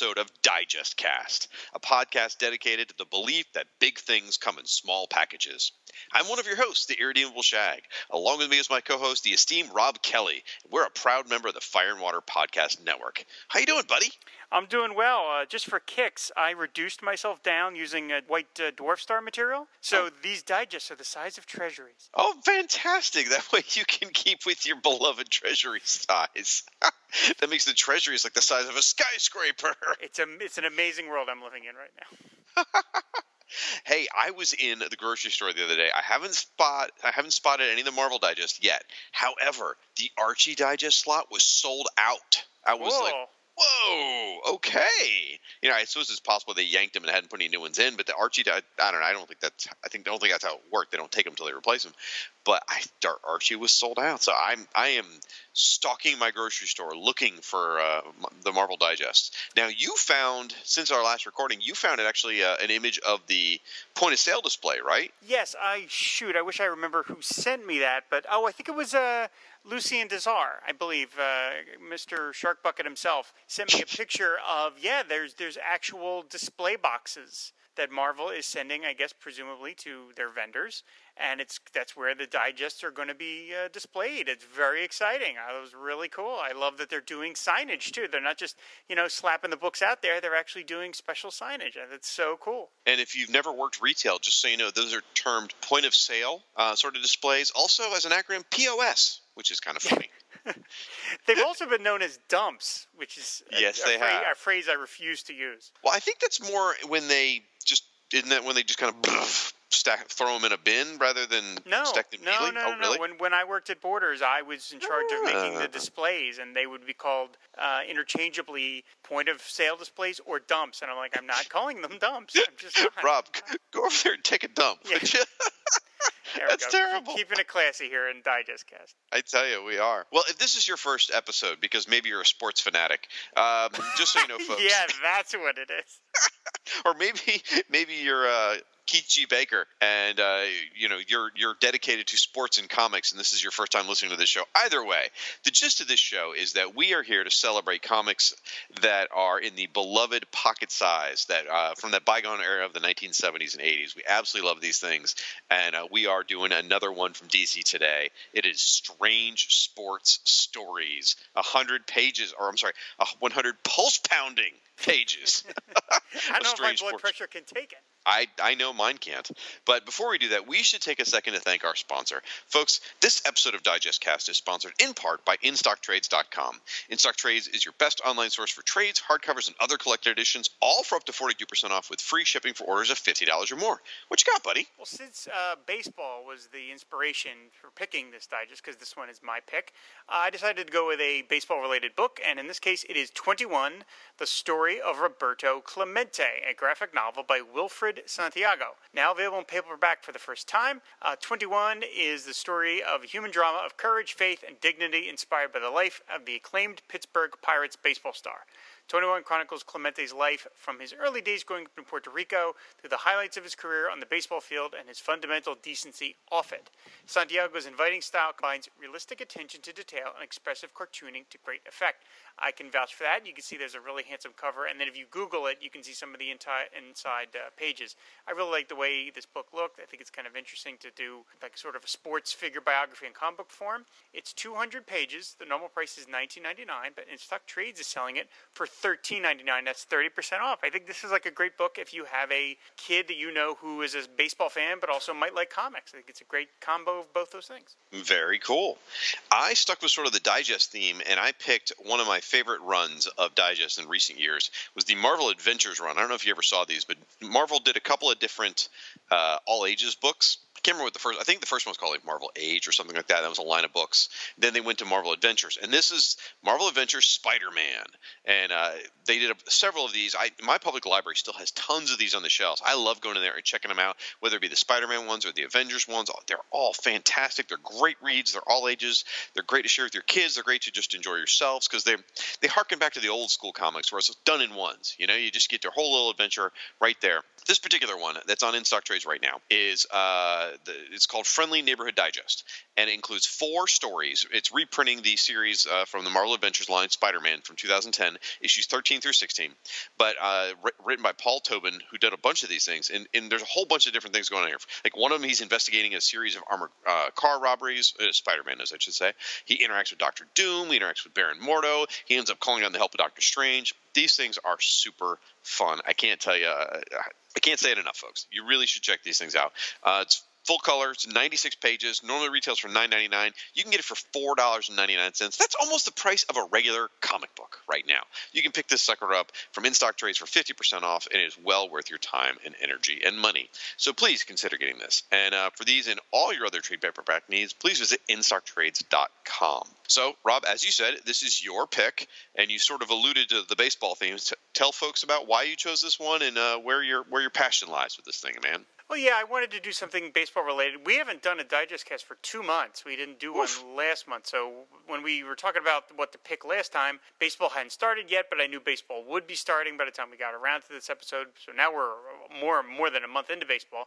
episode of Digest Cast, a podcast dedicated to the belief that big things come in small packages. I'm one of your hosts, the Irredeemable Shag. Along with me is my co-host, the esteemed Rob Kelly. We're a proud member of the Fire and Water Podcast Network. How you doing, buddy? I'm doing well. Uh, just for kicks, I reduced myself down using a white uh, dwarf star material. So oh. these digests are the size of treasuries. Oh, fantastic! That way you can keep with your beloved treasury size. that makes the treasuries like the size of a skyscraper. It's a it's an amazing world I'm living in right now. hey, I was in the grocery store the other day. I haven't spot I haven't spotted any of the Marvel Digest yet. However, the Archie Digest slot was sold out. I was Whoa. like, whoa, okay. You know, I suppose it's possible they yanked him and hadn't put any new ones in, but the Archie, I, don't know. I don't think that's. I think I don't think that's how it worked. They don't take them until they replace them. But I, Archie was sold out, so I'm I am stalking my grocery store looking for uh, the Marvel Digest. Now you found since our last recording, you found it actually uh, an image of the point of sale display, right? Yes. I shoot. I wish I remember who sent me that, but oh, I think it was uh Lucien Desar, I believe, uh, Mr. Sharkbucket himself, sent me a picture of yeah. There's there's actual display boxes that Marvel is sending, I guess, presumably to their vendors, and it's that's where the digests are going to be uh, displayed. It's very exciting. Uh, was really cool. I love that they're doing signage too. They're not just you know slapping the books out there. They're actually doing special signage. That's so cool. And if you've never worked retail, just so you know, those are termed point of sale uh, sort of displays. Also, as an acronym, POS which is kind of funny. They've also been known as dumps, which is yes, a, they a, have. a phrase I refuse to use. Well, I think that's more when they just isn't that when they just kind of stack, throw them in a bin rather than no, stack them no, neatly? No, oh, no, really? no. When when I worked at Borders, I was in charge of making the Ah. displays, and they would be called uh, interchangeably point of sale displays or dumps. And I'm like, I'm not calling them dumps. I'm just not. Rob, go over there and take a dump. Yeah. would you? There we That's terrible. Keeping it classy here in Digest Cast. I tell you, we are. Well, if this is your first episode, because maybe you're a sports fanatic, um, just so you know, folks, yeah, that's what it is. or maybe maybe you're uh, Keith G. Baker, and uh, you know you're you're dedicated to sports and comics, and this is your first time listening to this show. Either way, the gist of this show is that we are here to celebrate comics that are in the beloved pocket size that uh, from that bygone era of the 1970s and 80s. We absolutely love these things, and uh, we are doing another one from DC today. It is Strange Sports Stories, hundred pages, or I'm sorry, a 100 pulse pounding pages. I don't know if my blood Sports- pressure can take it. I, I know mine can't. But before we do that, we should take a second to thank our sponsor. Folks, this episode of Digest Cast is sponsored in part by InStockTrades.com. InStockTrades is your best online source for trades, hardcovers, and other collected editions, all for up to 42% off with free shipping for orders of $50 or more. What you got, buddy? Well, since uh, baseball was the inspiration for picking this digest, because this one is my pick, uh, I decided to go with a baseball related book, and in this case, it is 21 The Story of Roberto Clemente, a graphic novel by Wilfred Santiago. Now available in paperback for the first time, uh, 21 is the story of a human drama of courage, faith, and dignity inspired by the life of the acclaimed Pittsburgh Pirates baseball star. 21 chronicles Clemente's life from his early days growing up in Puerto Rico through the highlights of his career on the baseball field and his fundamental decency off it. Santiago's inviting style combines realistic attention to detail and expressive cartooning to great effect. I can vouch for that. You can see there's a really handsome cover, and then if you Google it, you can see some of the enti- inside uh, pages. I really like the way this book looked. I think it's kind of interesting to do like sort of a sports figure biography in comic book form. It's 200 pages. The normal price is $19.99, but In Stock Trades is selling it for $13.99. That's 30% off. I think this is like a great book if you have a kid that you know who is a baseball fan but also might like comics. I think it's a great combo of both those things. Very cool. I stuck with sort of the digest theme, and I picked one of my favorite runs of digest in recent years was the Marvel Adventures run. I don't know if you ever saw these, but Marvel did a couple of different uh, all ages books. I can't remember what the first. I think the first one was called like Marvel Age or something like that. That was a line of books. Then they went to Marvel Adventures, and this is Marvel Adventures Spider-Man, and uh, they did a, several of these. I my public library still has tons of these on the shelves. I love going in there and checking them out, whether it be the Spider-Man ones or the Avengers ones. They're all fantastic. They're great reads. They're all ages. They're great to share with your kids. They're great to just enjoy yourselves because they they harken back to the old school comics where it's done in ones. You know, you just get your whole little adventure right there. This particular one that's on in stock trades right now is uh, the, it's called Friendly Neighborhood Digest, and it includes four stories. It's reprinting the series uh, from the Marvel Adventures line, Spider-Man from 2010, issues 13 through 16, but uh, written by Paul Tobin, who did a bunch of these things. And, and, there's a whole bunch of different things going on here. Like one of them, he's investigating a series of armored uh, car robberies. Uh, Spider-Man, as I should say. He interacts with Doctor Doom. He interacts with Baron Mordo. He ends up calling on the help of Doctor Strange. These things are super fun. I can't tell you. I can't say it enough, folks. You really should check these things out. Uh, it's full color. It's 96 pages. Normally retails for 9.99. You can get it for four dollars and 99 cents. That's almost the price of a regular comic book right now. You can pick this sucker up from in stock trades for 50% off, and it is well worth your time and energy and money. So please consider getting this. And uh, for these and all your other trade paperback needs, please visit InStockTrades.com. So, Rob, as you said, this is your pick, and you sort of alluded to the baseball themes. Tell folks about why you chose this one and uh, where your where your passion lies with this thing, man. Well, yeah, I wanted to do something baseball related. We haven't done a digest cast for two months. We didn't do Oof. one last month. So when we were talking about what to pick last time, baseball hadn't started yet, but I knew baseball would be starting by the time we got around to this episode. So now we're more more than a month into baseball,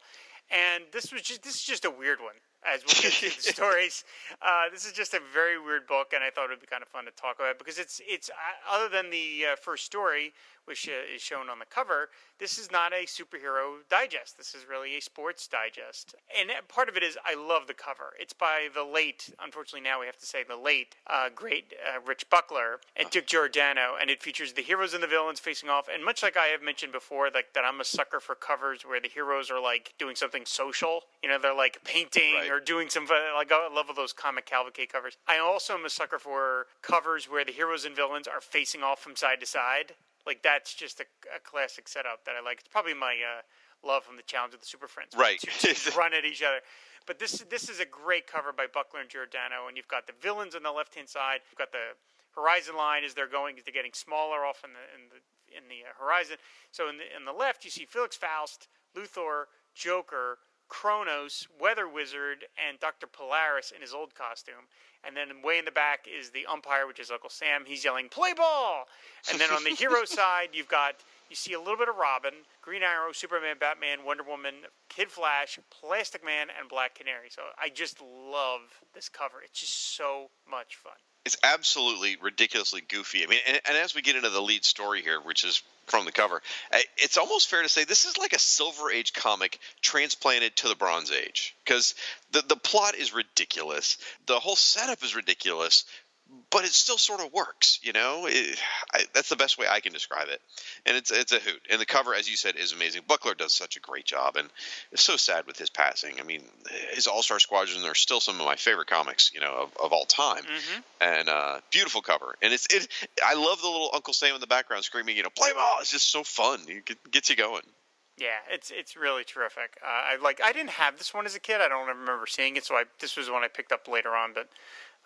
and this was just this is just a weird one as we'll get to the stories. Uh, this is just a very weird book, and I thought it would be kind of fun to talk about because it's it's uh, other than the uh, first story, which uh, is shown on the cover. This is not a superhero digest. This is really a sports digest. And part of it is I love the cover. It's by the late, unfortunately now we have to say the late, uh, great uh, Rich Buckler and Dick Giordano. And it features the heroes and the villains facing off. And much like I have mentioned before, like that I'm a sucker for covers where the heroes are like doing something social. You know, they're like painting right. or doing some, like I love all those comic cavalcade covers. I also am a sucker for covers where the heroes and villains are facing off from side to side. Like that's just a, a classic setup that I like. It's probably my uh, love from the Challenge of the Super Friends. Right. Run at each other. But this this is a great cover by Buckler and Giordano, and you've got the villains on the left hand side. You've got the horizon line as they're going, they're getting smaller off in the in the in the uh, horizon. So in the in the left, you see Felix Faust, Luthor, Joker, Chronos, Weather Wizard, and Dr. Polaris in his old costume. And then way in the back is the umpire, which is Uncle Sam. He's yelling, play ball! And then on the hero side, you've got, you see a little bit of Robin, Green Arrow, Superman, Batman, Wonder Woman, Kid Flash, Plastic Man, and Black Canary. So I just love this cover. It's just so much fun it's absolutely ridiculously goofy. I mean, and, and, as we get into the lead story here, which is from the cover, it's almost fair to say this is like a Silver Age comic transplanted to the Bronze Age because the the plot is ridiculous, the whole setup is ridiculous, but it still sort of works, you know. It, I, that's the best way I can describe it, and it's it's a hoot. And the cover, as you said, is amazing. Buckler does such a great job, and it's so sad with his passing. I mean, his All Star Squadron are still some of my favorite comics, you know, of, of all time. Mm-hmm. And uh, beautiful cover, and it's it. I love the little Uncle Sam in the background screaming, you know, play ball. It's just so fun. It gets you going. Yeah, it's it's really terrific. Uh, I like. I didn't have this one as a kid. I don't remember seeing it, so I this was one I picked up later on. But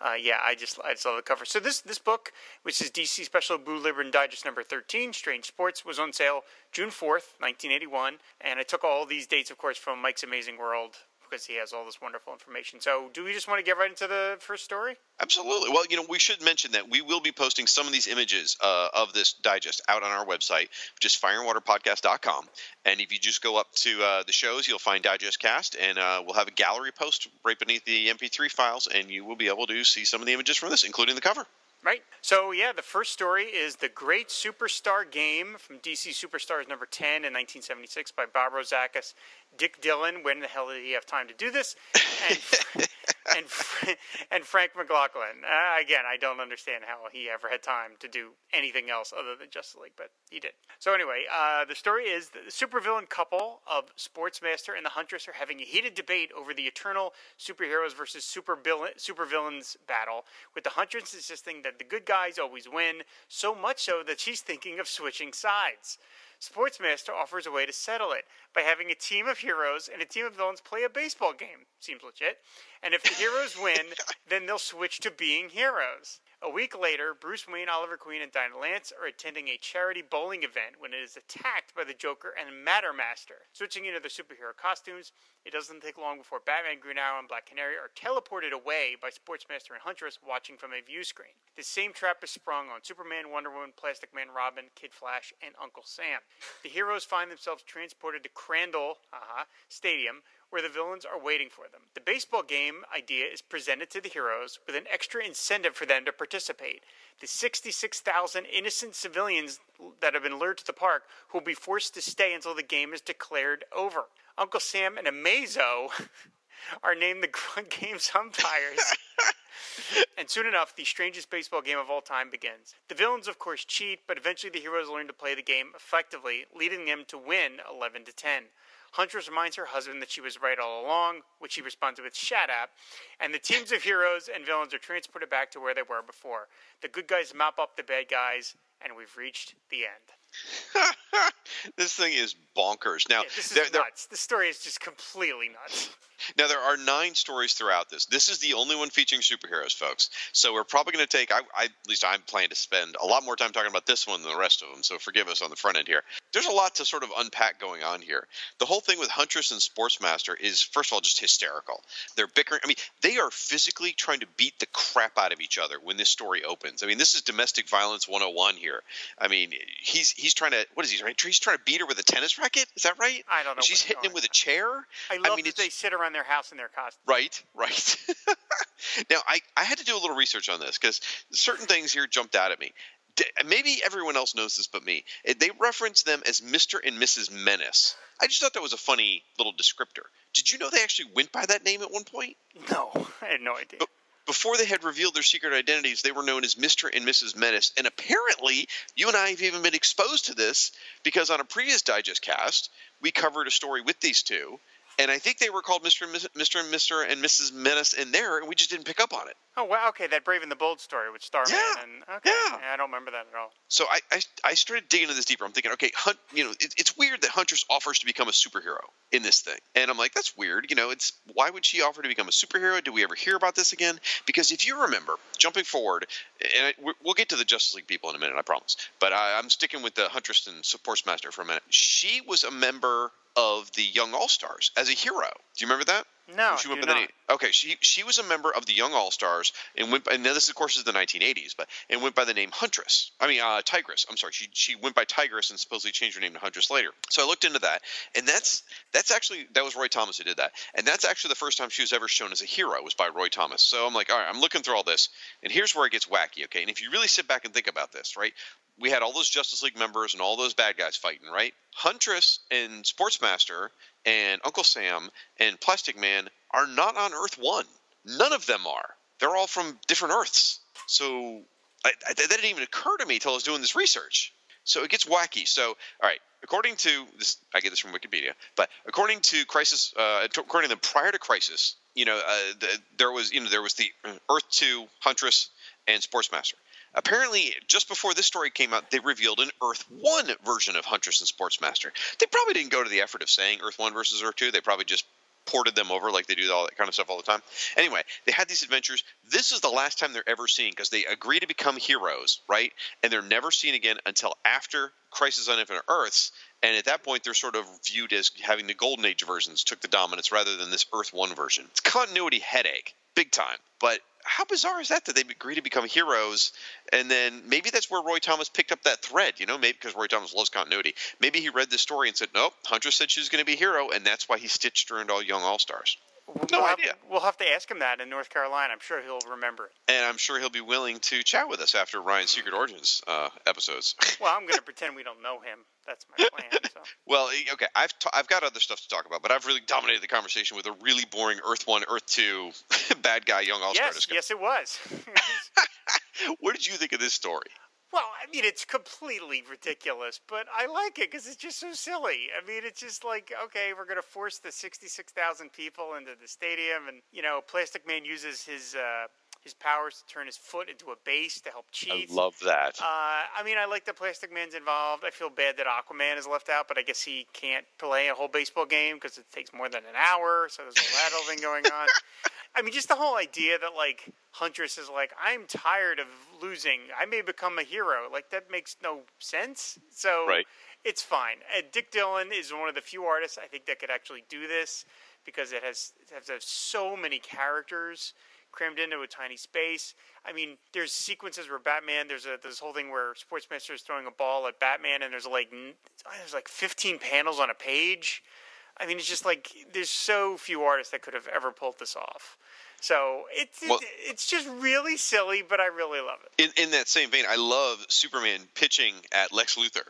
uh, yeah, I just I just love the cover. So this this book, which is DC Special Blue Ribbon Digest number thirteen, Strange Sports, was on sale June fourth, nineteen eighty one, and I took all these dates, of course, from Mike's Amazing World because he has all this wonderful information. So, do we just want to get right into the first story? Absolutely. Well, you know, we should mention that we will be posting some of these images uh, of this digest out on our website, which is fireandwaterpodcast.com. And if you just go up to uh, the shows, you'll find Digest Cast, and uh, we'll have a gallery post right beneath the MP3 files, and you will be able to see some of the images from this, including the cover. Right. So, yeah, the first story is The Great Superstar Game from DC Superstars number 10 in 1976 by Bob Rozakis Dick Dillon. When the hell did he have time to do this? And, and, and Frank McLaughlin. Uh, again, I don't understand how he ever had time to do anything else other than Justice League, but he did. So anyway, uh, the story is the supervillain couple of Sportsmaster and the Huntress are having a heated debate over the eternal superheroes versus super supervillains battle, with the Huntress insisting that the good guys always win, so much so that she's thinking of switching sides. Sportsmaster offers a way to settle it by having a team of heroes and a team of villains play a baseball game. Seems legit. And if the heroes win, then they'll switch to being heroes. A week later, Bruce Wayne, Oliver Queen, and Dinah Lance are attending a charity bowling event when it is attacked by the Joker and Matter Master. Switching into their superhero costumes, it doesn't take long before Batman, Green Arrow, and Black Canary are teleported away by Sportsmaster and Huntress watching from a view screen. The same trap is sprung on Superman, Wonder Woman, Plastic Man, Robin, Kid Flash, and Uncle Sam. The heroes find themselves transported to Crandall uh-huh, Stadium, where the villains are waiting for them. The baseball game idea is presented to the heroes with an extra incentive for them to participate. The 66,000 innocent civilians that have been lured to the park will be forced to stay until the game is declared over. Uncle Sam and Amazo are named the game's umpires. and soon enough, the strangest baseball game of all time begins. The villains, of course, cheat, but eventually the heroes learn to play the game effectively, leading them to win 11 to 10. Huntress reminds her husband that she was right all along, which he responds with "Shut up!" And the teams of heroes and villains are transported back to where they were before. The good guys mop up the bad guys, and we've reached the end. this thing is bonkers. Now, yeah, this is there, nuts. The story is just completely nuts. Now there are nine stories throughout this. This is the only one featuring superheroes, folks. So we're probably going to take. I, I, at least I'm planning to spend a lot more time talking about this one than the rest of them. So forgive us on the front end here. There's a lot to sort of unpack going on here. The whole thing with Huntress and Sportsmaster is, first of all, just hysterical. They're bickering. I mean, they are physically trying to beat the crap out of each other when this story opens. I mean, this is domestic violence 101 here. I mean, he's he's trying to what is he trying? He's trying to beat her with a tennis racket. Is that right? I don't know. She's hitting him with a chair. I love I mean, that they sit around their house in their costume. Right, right. now, I, I had to do a little research on this because certain things here jumped out at me. Maybe everyone else knows this but me. They reference them as Mr. and Mrs. Menace. I just thought that was a funny little descriptor. Did you know they actually went by that name at one point? No, I had no idea. But before they had revealed their secret identities, they were known as Mr. and Mrs. Menace. And apparently, you and I have even been exposed to this because on a previous Digest cast, we covered a story with these two and I think they were called Mr. and Mr. and Mr. and Mrs. Menace in there, and we just didn't pick up on it. Oh wow, okay, that Brave and the Bold story with Starman. Yeah, and, okay, yeah. yeah. I don't remember that at all. So I, I, I started digging into this deeper. I'm thinking, okay, Hunt, you know, it, it's weird that Huntress offers to become a superhero in this thing, and I'm like, that's weird. You know, it's why would she offer to become a superhero? Do we ever hear about this again? Because if you remember, jumping forward, and I, we'll get to the Justice League people in a minute, I promise. But I, I'm sticking with the Huntress and Sportsmaster for a minute. She was a member of the Young All Stars as a hero. Do you remember that? No, she went by not. Name, okay, she she was a member of the Young All Stars and went. And this, of course, is the 1980s, but and went by the name Huntress. I mean, uh, Tigress. I'm sorry. She she went by Tigress and supposedly changed her name to Huntress later. So I looked into that, and that's that's actually that was Roy Thomas who did that, and that's actually the first time she was ever shown as a hero was by Roy Thomas. So I'm like, all right, I'm looking through all this, and here's where it gets wacky. Okay, and if you really sit back and think about this, right? We had all those Justice League members and all those bad guys fighting, right? Huntress and Sportsmaster and Uncle Sam and Plastic Man are not on Earth One. None of them are. They're all from different Earths. So I, I, that didn't even occur to me until I was doing this research. So it gets wacky. So, all right, according to this, I get this from Wikipedia, but according to Crisis, uh, according to them, prior to Crisis, you know, uh, the, there was, you know, there was the Earth Two Huntress and Sportsmaster. Apparently, just before this story came out, they revealed an Earth 1 version of Huntress and Sportsmaster. They probably didn't go to the effort of saying Earth 1 versus Earth 2. They probably just ported them over like they do all that kind of stuff all the time. Anyway, they had these adventures. This is the last time they're ever seen because they agree to become heroes, right? And they're never seen again until after Crisis on Infinite Earths. And at that point, they're sort of viewed as having the Golden Age versions took the dominance rather than this Earth 1 version. It's continuity headache, big time. But how bizarre is that that they agree to become heroes and then maybe that's where roy thomas picked up that thread you know maybe because roy thomas loves continuity. Maybe he read the story and said nope hunter said she was going to be a hero and that's why he stitched her into all young all stars no we'll idea. Have, we'll have to ask him that in North Carolina. I'm sure he'll remember it. And I'm sure he'll be willing to chat with us after Ryan's Secret Origins uh, episodes. well, I'm going to pretend we don't know him. That's my plan. So. well, okay, I've t- I've got other stuff to talk about, but I've really dominated the conversation with a really boring Earth One, Earth Two, bad guy, young all star yes, discussion. Yes, it was. what did you think of this story? Well, I mean, it's completely ridiculous, but I like it because it's just so silly. I mean, it's just like, okay, we're going to force the 66,000 people into the stadium, and, you know, Plastic Man uses his. Uh, his powers to turn his foot into a base to help cheat. I love that. Uh, I mean, I like that Plastic Man's involved. I feel bad that Aquaman is left out, but I guess he can't play a whole baseball game because it takes more than an hour. So there's a that whole thing going on. I mean, just the whole idea that like Huntress is like, I'm tired of losing. I may become a hero. Like that makes no sense. So right. it's fine. And Dick Dillon is one of the few artists I think that could actually do this because it has it has so many characters crammed into a tiny space. I mean, there's sequences where Batman. There's a this whole thing where Sportsmaster is throwing a ball at Batman, and there's like there's like 15 panels on a page I mean, it's just like there's so few artists that could have ever pulled this off. So it's Well- it's just really silly, but I really love it. In, in that same vein, I love Superman pitching at Lex Luthor.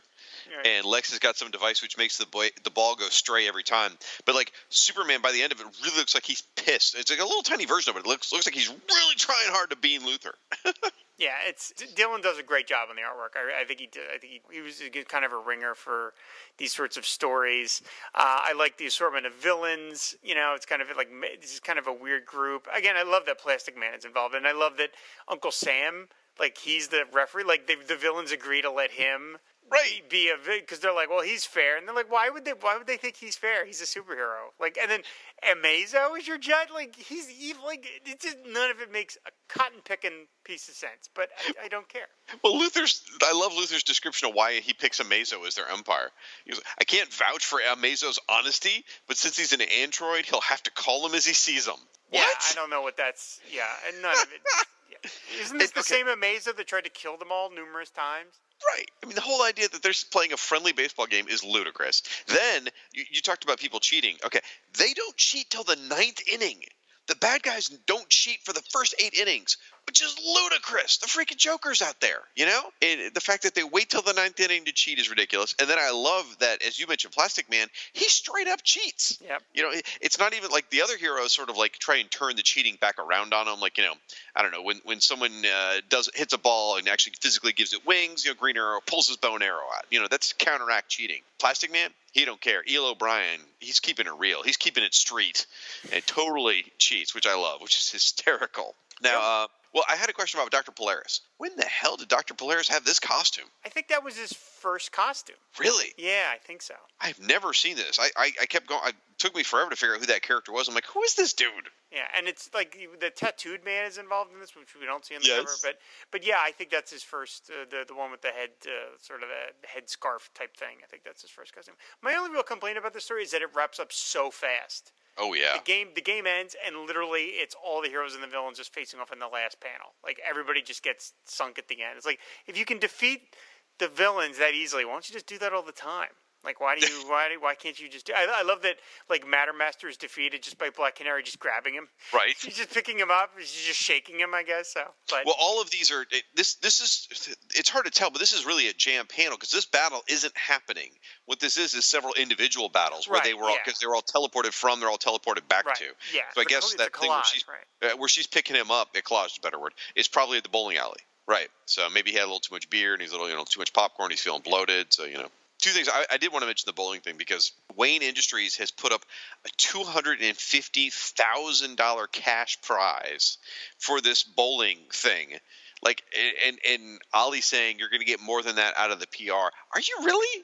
Right. and Lex has got some device which makes the boy, the ball go stray every time. But like Superman, by the end of it, really looks like he's pissed. It's like a little tiny version of it. It looks looks like he's really trying hard to bean Luthor. Yeah, it's Dillon does a great job on the artwork. I, I think he did. I think he, he was a good kind of a ringer for these sorts of stories. Uh, I like the assortment of villains. You know, it's kind of like this is kind of a weird group. Again, I love that Plastic Man is involved, and I love that Uncle Sam, like he's the referee. Like the, the villains agree to let him Right. be, a because they're like, well, he's fair, and they're like, why would they? Why would they think he's fair? He's a superhero. Like, and then Amazo is your judge. Like, he's evil. Like, it just none of it makes a cotton picking piece of sense. But I, I don't care. Well, Luthor's I love Luthor's description of why he picks Amazo as their umpire. He goes, I can't vouch for Amazo's honesty, but since he's an android, he'll have to call him as he sees him. Yeah, What? I don't know what that's. Yeah, and none of it. yeah. Isn't this the Okay. same Amazo that tried to kill them all numerous times? Right. I mean, the whole idea that they're playing a friendly baseball game is ludicrous. Then you, you talked about people cheating. Okay, they don't cheat till the ninth inning. The bad guys don't cheat for the first eight innings, which is ludicrous. The freaking Joker's out there, you know? And the fact that they wait till the ninth inning to cheat is ridiculous. And then I love that, as you mentioned, Plastic Man, he straight up cheats. Yep. You know, it's not even like the other heroes sort of like try and turn the cheating back around on him. Like, you know, I don't know, when when someone uh, does hits a ball and actually physically gives it wings, you know, Green Arrow pulls his bow and arrow out. You know, that's counteract cheating. Plastic Man, he don't care. Eel O'Brien, he's keeping it real. He's keeping it street and totally cheats, which I love, which is hysterical. Now, uh, well, I had a question about Dr. Polaris. When the hell did Dr. Polaris have this costume? I think that was his first costume. Really? Yeah, I think so. I've never seen this. I, I, I kept going. It took me forever to figure out who that character was. I'm like, who is this dude? Yeah, and it's like the tattooed man is involved in this, which we don't see in the Yes. cover. But but yeah, I think that's his first, uh, the the one with the head, uh, sort of a head scarf type thing. I think that's his first costume. My only real complaint about this story is that it wraps up so fast. Oh yeah. The game the game ends, and literally it's all the heroes and the villains just facing off in the last panel. Like everybody just gets sunk at the end. It's like if you can defeat the villains that easily, why don't you just do that all the time? Like why do you why do, why can't you just do? I, I love that like Matter Master is defeated just by Black Canary just grabbing him. Right. She's just picking him up. She's just shaking him, I guess. So, but Well, all of these are it- this. This is it's hard to tell, but this is really a jam panel because this battle isn't happening. What this is is several individual battles where they were all yeah. because they were all teleported from. They're all teleported back right, to. yeah. So I It's guess it's that thing where she's right. uh, where she's picking him up. A collage is a better word. Is probably at the bowling alley. Right. So maybe he had a little too much beer and he's a little you know too much popcorn. He's feeling bloated. So you know. Two things. I, I did want to mention the bowling thing because Wayne Industries has put up a two hundred and fifty thousand dollar cash prize for this bowling thing. Like, and and Ollie saying you're going to get more than that out of the PR. Are you really?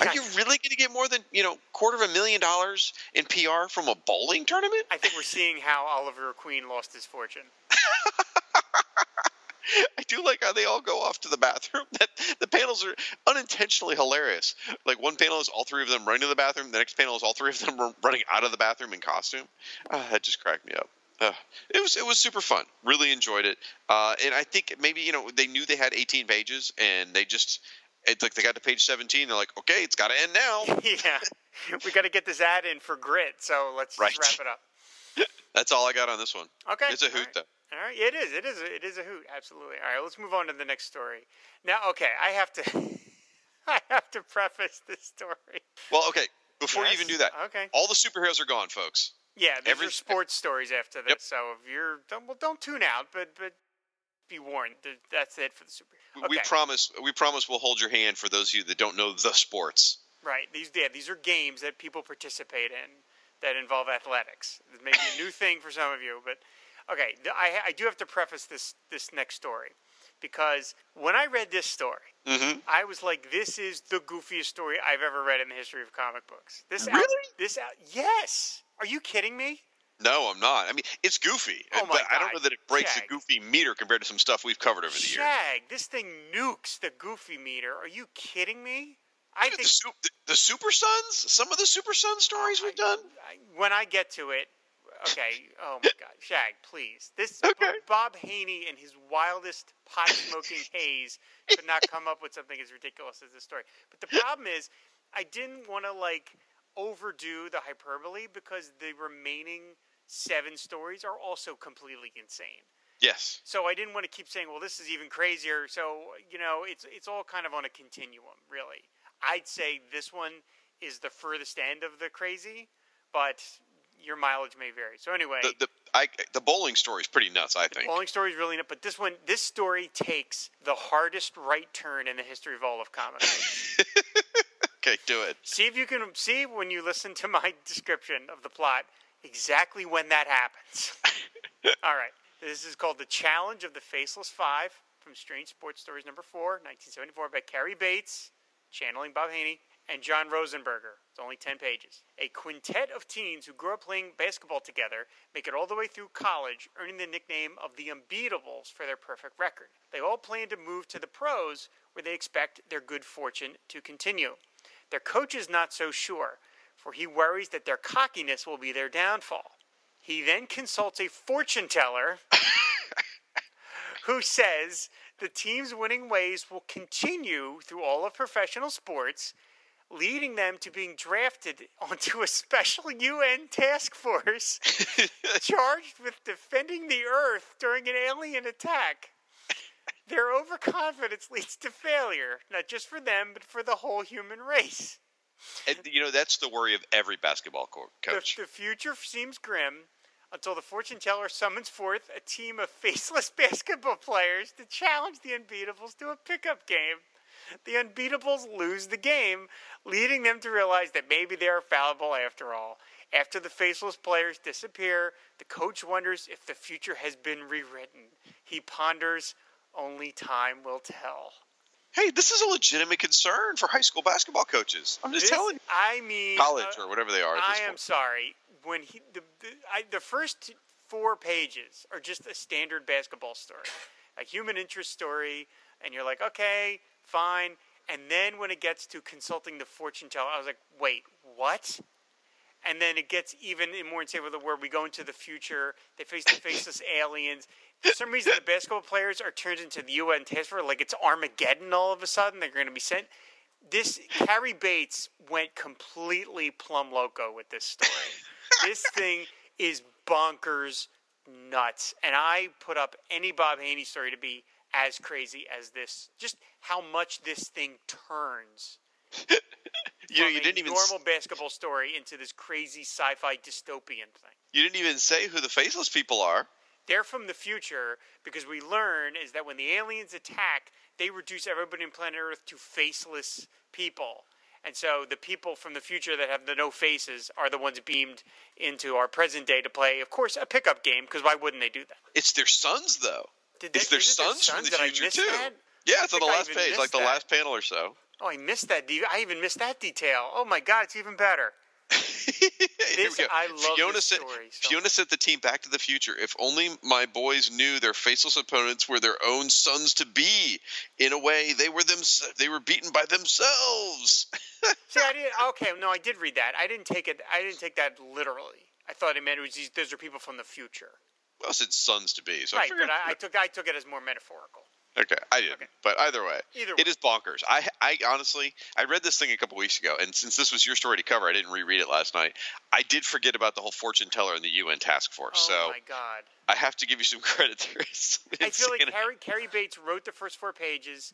Are you really going to get more than you know quarter of a million dollars in PR from a bowling tournament? I think we're seeing how Oliver Queen lost his fortune. I do like how they all go off to the bathroom. That the panels are unintentionally hilarious. Like one panel is all three of them running to the bathroom. The next panel is all three of them running out of the bathroom in costume. Uh, that just cracked me up. Uh, it was it was super fun. Really enjoyed it. Uh, and I think maybe you know they knew they had 18 pages and they just it's like they got to page 17. They're like, okay, it's got to end now. yeah, we got to get this ad in for grit. So let's Right. just wrap it up. That's all I got on this one. Okay, It's a hoot right. though. All right, it is. It is. A, it is a hoot. Absolutely. All right, let's move on to the next story. Now, okay, I have to. I have to preface this story. Well, okay. Before you even do that, Okay. all the superheroes are gone, folks. Yeah, there's Every- your sports stories after this. Yep. So if you're don't, well, don't tune out, but but be warned. That's it for the super. We- Okay. We promise. We promise we'll hold your hand for those of you that don't know the sports. Right. These yeah, these are games that people participate in that involve athletics. It may be a new thing for some of you, but okay. I I do have to preface this this next story because when I read this story, Mm-hmm. I was like, "This is the goofiest story I've ever read in the history of comic books." This out- Really? this out, yes. Are you kidding me? No, I'm not. I mean, it's goofy, Oh my but I don't know that it breaks Shag. the goofy meter compared to some stuff we've covered over the years. Shag, this thing nukes the goofy meter. Are you kidding me? I think the, the, the Super Sons, some of the Super Sons stories we've done. I, when I get to it, okay. Oh my God, Shag, please. This Okay. Bob Haney and his wildest pot smoking haze could not come up with something as ridiculous as this story. But the problem is, I didn't want to like overdo the hyperbole because the remaining seven stories are also completely insane. Yes. So I didn't want to keep saying, "Well, this is even crazier." So you know, it's it's all kind of on a continuum, really. I'd say this one is the furthest end of the crazy, but your mileage may vary. So anyway, The the, I, the bowling story is pretty nuts. I think. bowling story is really nuts, but this one, this story takes the hardest right turn in the history of all of comics. Okay, do it. see if you can see when you listen to my description of the plot exactly when that happens. all right, this is called the Challenge of the Faceless Five from Strange Sports Stories number four, 1974, by Cary Bates, channeling Bob Haney, and John Rosenberger. It's only 10 pages. A quintet of teens who grew up playing basketball together make it all the way through college, earning the nickname of the Unbeatables for their perfect record. They all plan to move to the pros, where they expect their good fortune to continue. Their coach is not so sure, for he worries that their cockiness will be their downfall. He then consults a fortune teller who says the team's winning ways will continue through all of professional sports, leading them to being drafted onto a special UN task force charged with defending the Earth during an alien attack. Their overconfidence leads to failure, not just for them, but for the whole human race. And you know that's the worry of every basketball co- The, coach. the future seems grim until the fortune teller summons forth a team of faceless basketball players to challenge the Unbeatables to a pickup game. The Unbeatables lose the game, leading them to realize that maybe they are fallible after all. After the faceless players disappear, the coach wonders if the future has been rewritten. He ponders, only time will tell. Hey, this is a legitimate concern for high school basketball coaches. I'm just This- telling you, I mean, college uh, or whatever they are. I am point. sorry. When he the the, I, the first four pages are just a standard basketball story, a human interest story, and you're like, okay, fine. And then when it gets to consulting the fortune teller, I was like, wait, what? And then it gets even more insane with the word we go into the future. They face the faceless aliens. For some reason, the basketball players are turned into the UN task force, like it's Armageddon. All of a sudden, they're going to be sent. This Cary Bates went completely plum loco with this story. this thing is bonkers nuts, and I put up any Bob Haney story to be as crazy as this. Just how much this thing turns You know, you didn't even s- normal basketball story into this crazy sci-fi dystopian thing. you didn't even say who the faceless people are. They're from the future because we learn is that when the aliens attack, they reduce everybody on planet Earth to faceless people. And so the people from the future that have the no faces are the ones beamed into our present day to play, of course, a pickup game. Because why wouldn't they do that? It's their sons, though. Did It's they, their is it their sons from the future too. that? Yeah, it's on the last page, like the that. last panel or so. Oh, I missed that. de- I even missed that detail. Oh my God, it's even better. This- we go. I love Fiona this sent, story so Fiona sent the team Back to the Future. If only my boys knew their faceless opponents were their own sons to be. In a way, they were them. They were beaten by themselves. See, I didn't. Okay, no, I did read that. I didn't take it. I didn't take that literally. I thought it meant it was these. Those are people from the future, well, it said sons to be. So I right? figured, But I, I took I took it as more metaphorical. Okay, I didn't. Okay. But either way, Either it way. is bonkers. I, I honestly, I read this thing a couple weeks ago, and since this was your story to cover, I didn't reread it last night. I did forget about the whole fortune teller and the UN task force. Oh so my God! I have to give you some credit there. I feel like. Cary Cary Bates wrote the first four pages,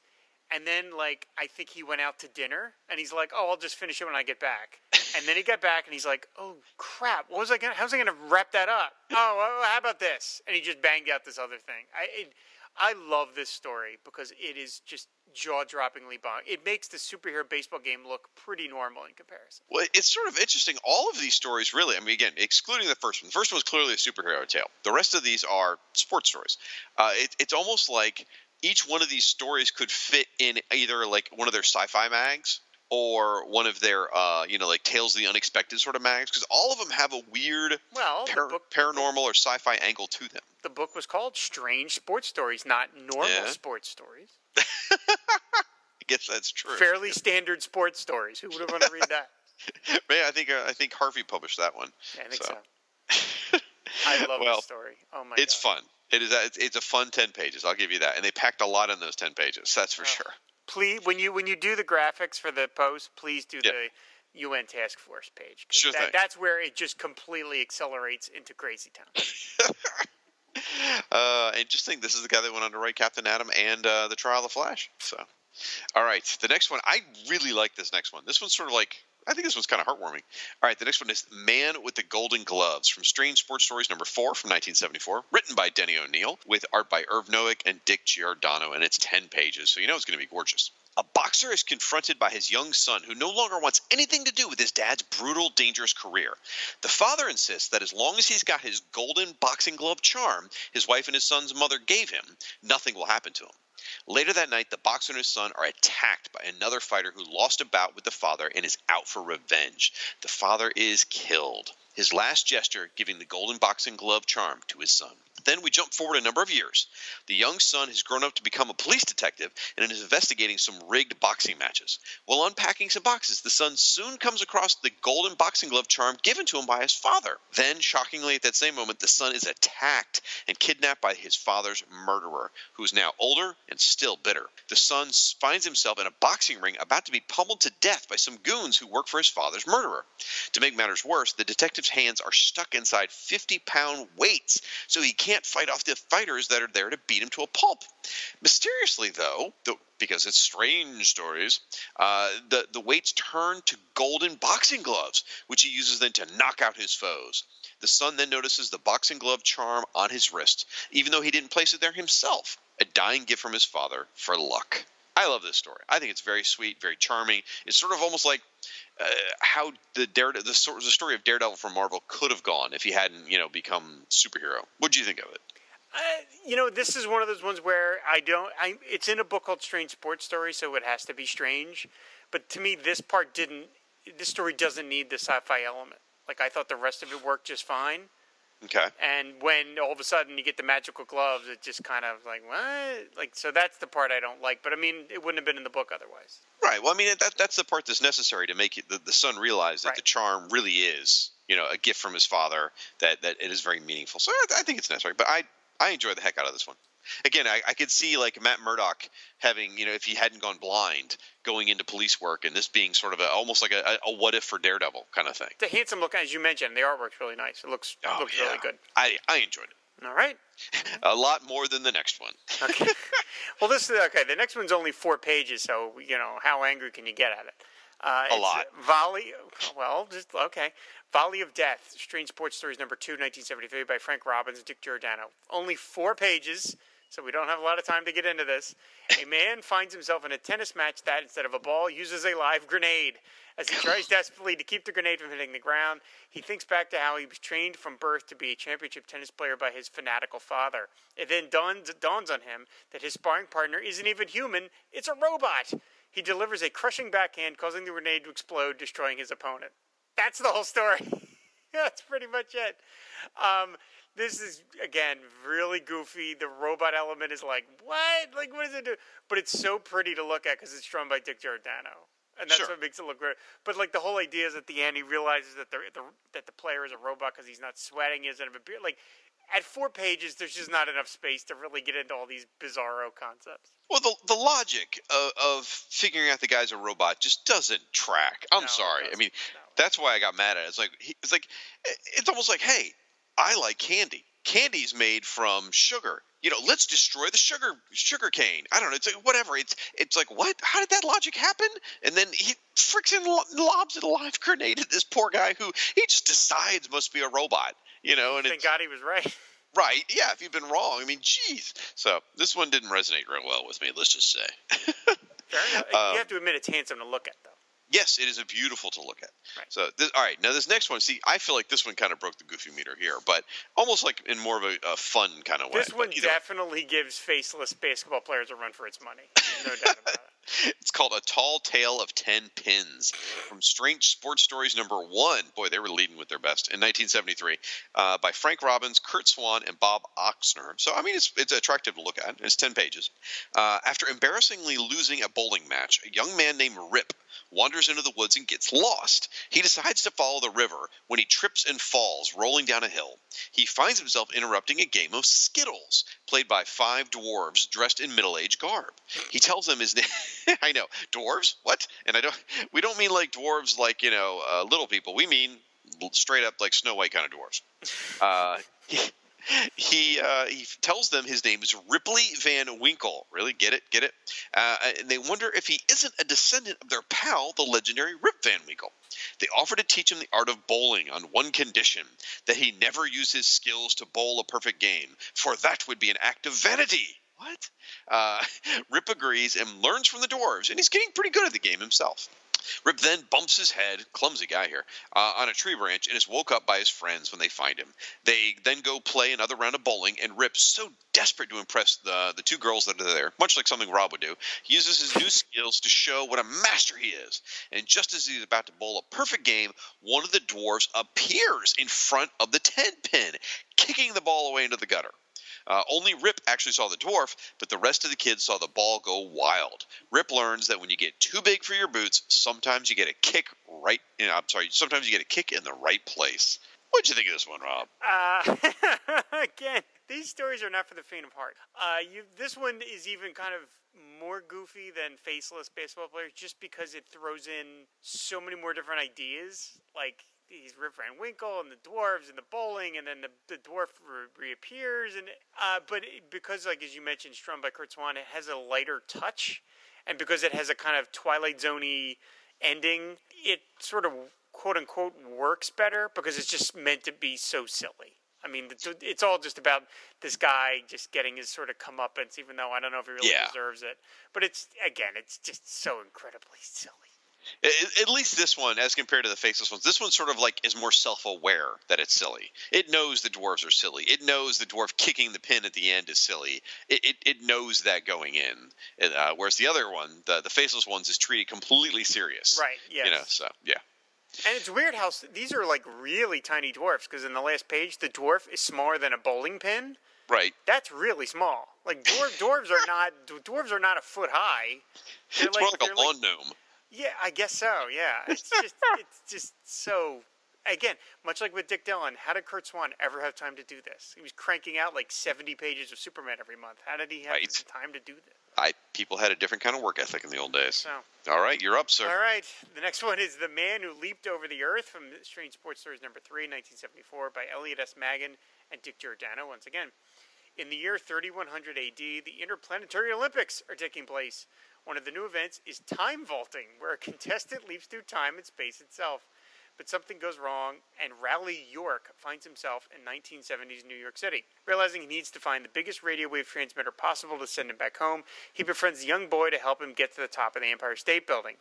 and then like I think he went out to dinner, and he's like, "Oh, I'll just finish it when I get back." And then he got back, and he's like, "Oh crap! What was I gonna? How was I gonna wrap that up? Oh, well, how about this?" And he just banged out this other thing. I it, I love this story because it is just jaw-droppingly bon. It makes the superhero baseball game look pretty normal in comparison. Well, it's sort of interesting. All of these stories, really, I mean, again, excluding the first one. The first one was clearly a superhero tale. The rest of these are sports stories. Uh, it, it's almost like each one of these stories could fit in either like one of their sci-fi mags or one of their, uh, you know, like Tales of the Unexpected sort of mags, because all of them have a weird Well, par- book paranormal or sci-fi angle to them. the book was called Strange Sports Stories, not normal Yeah. sports stories. I guess that's true. Fairly standard sports stories. Who would have want to read that? Man, I think uh, I think Harvey published that one. Yeah, I think So. so. I love well, this story. Oh my it's god. fun. It is. It's, it's a fun ten pages. I'll give you that. And they packed a lot in those ten pages. That's for Oh. sure. Please, when you when you do the graphics for the post, please do Yeah. the UN Task Force page. Sure that, thing. That's where it just completely accelerates into Crazy Town. uh, and just think, this is the guy that went on to write Captain Atom and uh, the Trial of the Flash. So, all right, the next one. I really like this next one. This one's sort of like I think this one's kind of heartwarming. All right, the next one is Man with the Golden Gloves from Strange Sports Stories number four from 1974, written by Denny O'Neil, with art by Irv Novick and Dick Giordano, and it's 10 pages, so you know it's going to be gorgeous. A boxer is confronted by his young son who no longer wants anything to do with his dad's brutal, dangerous career. The father insists that as long as he's got his golden boxing glove charm his wife and his son's mother gave him, nothing will happen to him. Later that night, the boxer and his son are attacked by another fighter who lost a bout with the father and is out for revenge. The father is killed. His last gesture giving the golden boxing glove charm to his son. Then we jump forward a number of years. The young son has grown up to become a police detective and is investigating some rigged boxing matches. While unpacking some boxes, the son soon comes across the golden boxing glove charm given to him by his father. Then, shockingly, at that same moment, the son is attacked and kidnapped by his father's murderer, who is now older and still bitter. The son finds himself in a boxing ring about to be pummeled to death by some goons who work for his father's murderer. To make matters worse, the detective's hands are stuck inside 50 pound weights, so he can't fight off the fighters that are there to beat him to a pulp. Mysteriously, though, because it's strange stories, uh, the, the weights turn to golden boxing gloves, which he uses then to knock out his foes. The son then notices the boxing glove charm on his wrist, even though he didn't place it there himself, a dying gift from his father for luck. I love this story. I think it's very sweet, very charming. It's sort of almost like uh, how the Dare the, the story of Daredevil from Marvel could have gone if he hadn't, you know, become superhero. What do you think of it? Uh, you know, this is one of those ones where I don't. I, it's in a book called Strange Sports Story, so it has to be strange. But to me, this part didn't. This story doesn't need the sci-fi element. Like I thought the rest of it worked just fine. Okay. And when all of a sudden you get the magical gloves, it just kind of like what? Like so that's the part I don't like. But I mean, it wouldn't have been in the book otherwise. Right. Well, I mean that that's the part that's necessary to make it, the, the son realize that Right. the charm really is, you know, a gift from his father. That that it is very meaningful. So I, I think it's necessary. But I I enjoy the heck out of this one. Again, I, I could see like Matt Murdock having, you know, if he hadn't gone blind, going into police work, and this being sort of a, almost like a, a what if for Daredevil kind of thing. The handsome look, as you mentioned. The artwork's really nice. It looks Oh, looks yeah. really good. I I enjoyed it All right. a lot more than the next one. Okay. well, this is okay. The next one's only four pages, so you know how angry can you get at it? Uh, A lot. Volley. Well, just okay. Volley of Death: Strange Sports Stories Number Two, 1973, by Frank Robbins and Dick Giordano. Only four pages, so we don't have a lot of time to get into this. A man finds himself in a tennis match that, instead of a ball, uses a live grenade. As he tries desperately to keep the grenade from hitting the ground, he thinks back to how he was trained from birth to be a championship tennis player by his fanatical father. It then dawns, dawns on him that his sparring partner isn't even human, it's a robot. He delivers a crushing backhand, causing the grenade to explode, destroying his opponent. That's the whole story. That's pretty much it. Um, this is again really goofy. The robot element is like what? Like what does it do? But it's so pretty to look at because it's drawn by Dick Giordano, and that's Sure. what makes it look great. But like the whole idea is at the end he realizes that the, the that the player is a robot because he's not sweating, he doesn't have a beard. Like at four pages, there's just not enough space to really get into all these bizarro concepts. Well, the the logic of, of figuring out the guy's a robot just doesn't track. I'm No, sorry. I mean, No. that's why I got mad at it. It's like he- it's like it's almost like, hey, I like candy. Candy's made from sugar. You know, let's destroy the sugar sugar cane. I don't know. It's like, whatever. It's it's like what? How did that logic happen? And then he freaking lobs a live grenade at this poor guy who he just decides must be a robot. You know, and Thank God he was right. right. Yeah, if you've been wrong, I mean, jeez. So this one didn't resonate real well with me. Let's just say. Fair enough. Um, you have to admit it's handsome to look at. Yes, it is a beautiful to look at. Right. So, this, all right, now this next one. See, I feel like this one kind of broke the goofy meter here, but almost like in more of a, a fun kind of way. This one either way, definitely gives faceless basketball players a run for its money. No doubt about it. It's called A Tall Tale of Ten Pins from Strange Sports Stories number one. Boy, they were leading with their best in 1973 uh, by Frank Robbins, Curt Swan, and Bob Oxner. So, I mean, it's, it's attractive to look at. It's 10 pages. Uh, after embarrassingly losing a bowling match, a young man named Rip wanders into the woods and gets lost. He decides to follow the river when he trips and falls, rolling down a hill. He finds himself interrupting a game of Skittles, played by five dwarves dressed in middle-aged garb. He tells them his name. I know dwarves. What? And I don't. We don't mean like dwarves, like you know, uh, little people. We mean straight up like Snow White kind of dwarves. Uh, uh, he tells them his name is Ripley Van Winkle. Really, get it, get it? Uh, and they wonder if he isn't a descendant of their pal, the legendary Rip Van Winkle. They offer to teach him the art of bowling on one condition: that he never use his skills to bowl a perfect game, for that would be an act of vanity. What? Uh, Rip agrees and learns from the dwarves, and he's getting pretty good at the game himself. Rip then bumps his head, clumsy guy here, uh, on a tree branch and is woke up by his friends when they find him. They then go play another round of bowling, and Rip, so desperate to impress the, the two girls that are there, much like something Rob would do, he uses his new skills to show what a master he is. And just as he's about to bowl a perfect game, one of the dwarves appears in front of the 10 pin, kicking the ball away into the gutter. Uh, only Rip actually saw the dwarf, but the rest of the kids saw the ball go wild. Rip learns that when you get too big for your boots, sometimes you get a kick right. Know, I'm sorry, sometimes you get a kick in the right place. What'd you think of this one, Rob? Uh, again, these stories are not for the faint of heart. Uh, you, this one is even kind of more goofy than Faceless Baseball Players, just because it throws in so many more different ideas. Like he's Rip Van Winkle and the dwarves and the bowling, and then the, the dwarf re- reappears. And uh, but it, because, like as you mentioned, Strum by Curt Swan, it has a lighter touch, and because it has a kind of Twilight Zoney ending, it sort of quote unquote works better because it's just meant to be so silly. I mean, it's all just about this guy just getting his sort of comeuppance, even though I don't know if he really yeah. deserves it. But it's again, it's just so incredibly silly. At least this one, as compared to the faceless ones, this one sort of like is more self-aware that it's silly. It knows the dwarves are silly. It knows the dwarf kicking the pin at the end is silly. It it, it knows that going in. Uh, whereas the other one, the the faceless ones, is treated completely serious. Right. Yeah. You know. So yeah. And it's weird how these are like really tiny dwarfs because in the last page the dwarf is smaller than a bowling pin. Right. That's really small. Like dwarf, dwarves are not dwarves are not a foot high. They're it's like, more like a lawn like, gnome. Yeah, I guess so. Yeah, it's just it's just so. Again, much like with Dick Dillon, how did Curt Swan ever have time to do this? He was cranking out like seventy pages of Superman every month. How did he have right. time to do this? I people had a different kind of work ethic in the old days. So, all right, you're up, sir. All right, the next one is the man who leaped over the earth from Strange Sports Stories number three, 1974, by Elliot S. Maggin and Dick Giordano. Once again, in the year 3100 AD, the Interplanetary Olympics are taking place. One of the new events is time vaulting, where a contestant leaps through time and space itself. But something goes wrong, and Raleigh York finds himself in 1970s New York City. Realizing he needs to find the biggest radio wave transmitter possible to send him back home, he befriends a young boy to help him get to the top of the Empire State Building.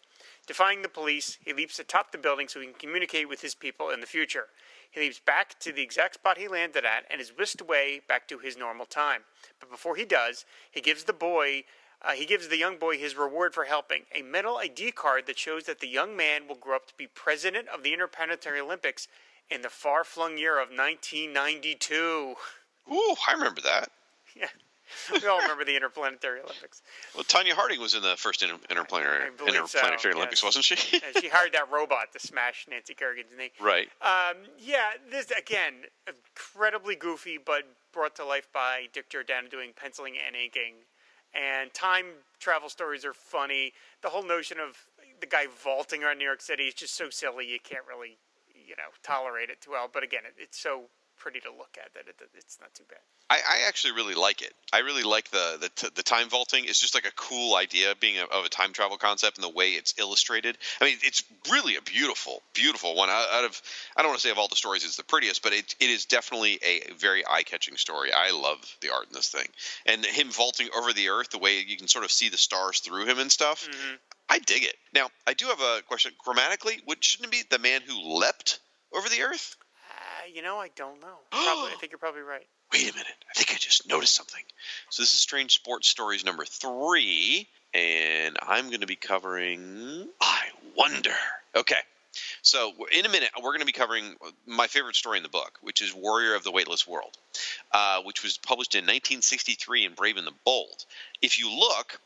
Defying the police, he leaps atop the building so he can communicate with his people in the future. He leaps back to the exact spot he landed at and is whisked away back to his normal time. But before he does, he gives the boy uh, he gives the young boy his reward for helping a metal ID card that shows that the young man will grow up to be president of the Interplanetary Olympics in the far flung year of 1992. Ooh, I remember that. Yeah. We all remember the Interplanetary Olympics. Well, Tonya Harding was in the first inter- interplanetary, interplanetary so, Olympics, yes. wasn't she? she hired that robot to smash Nancy Kerrigan's knee. Right. Um, yeah, this, again, incredibly goofy, but brought to life by Dick Giordano doing penciling and inking and time travel stories are funny. The whole notion of the guy vaulting around New York City is just so silly you can't really, you know, tolerate it too well. But again, it, it's so pretty to look at that it, it's not too bad. I, I, actually really like it. I really like the the, t- the time vaulting. It's just like a cool idea being a, of a time travel concept and the way it's illustrated. I mean, it's really a beautiful, beautiful one. Out of I don't want to say of all the stories it's the prettiest, but it it is definitely a very eye catching story. I love the art in this thing and him vaulting over the earth, the way you can sort of see the stars through him and stuff. Mm-hmm. I dig it. Now, I do have a question. Grammatically, would shouldn't it be the man who leapt over the earth? You know, I don't know. Probably, I think you're probably right. Wait a minute. I think I just noticed something. So this is Strange Sports Stories number three, and I'm going to be covering. I wonder. Okay. So in a minute, we're going to be covering my favorite story in the book, which is Warrior of the Weightless World, uh, which was published in 1963 in Brave and the Bold. If you look,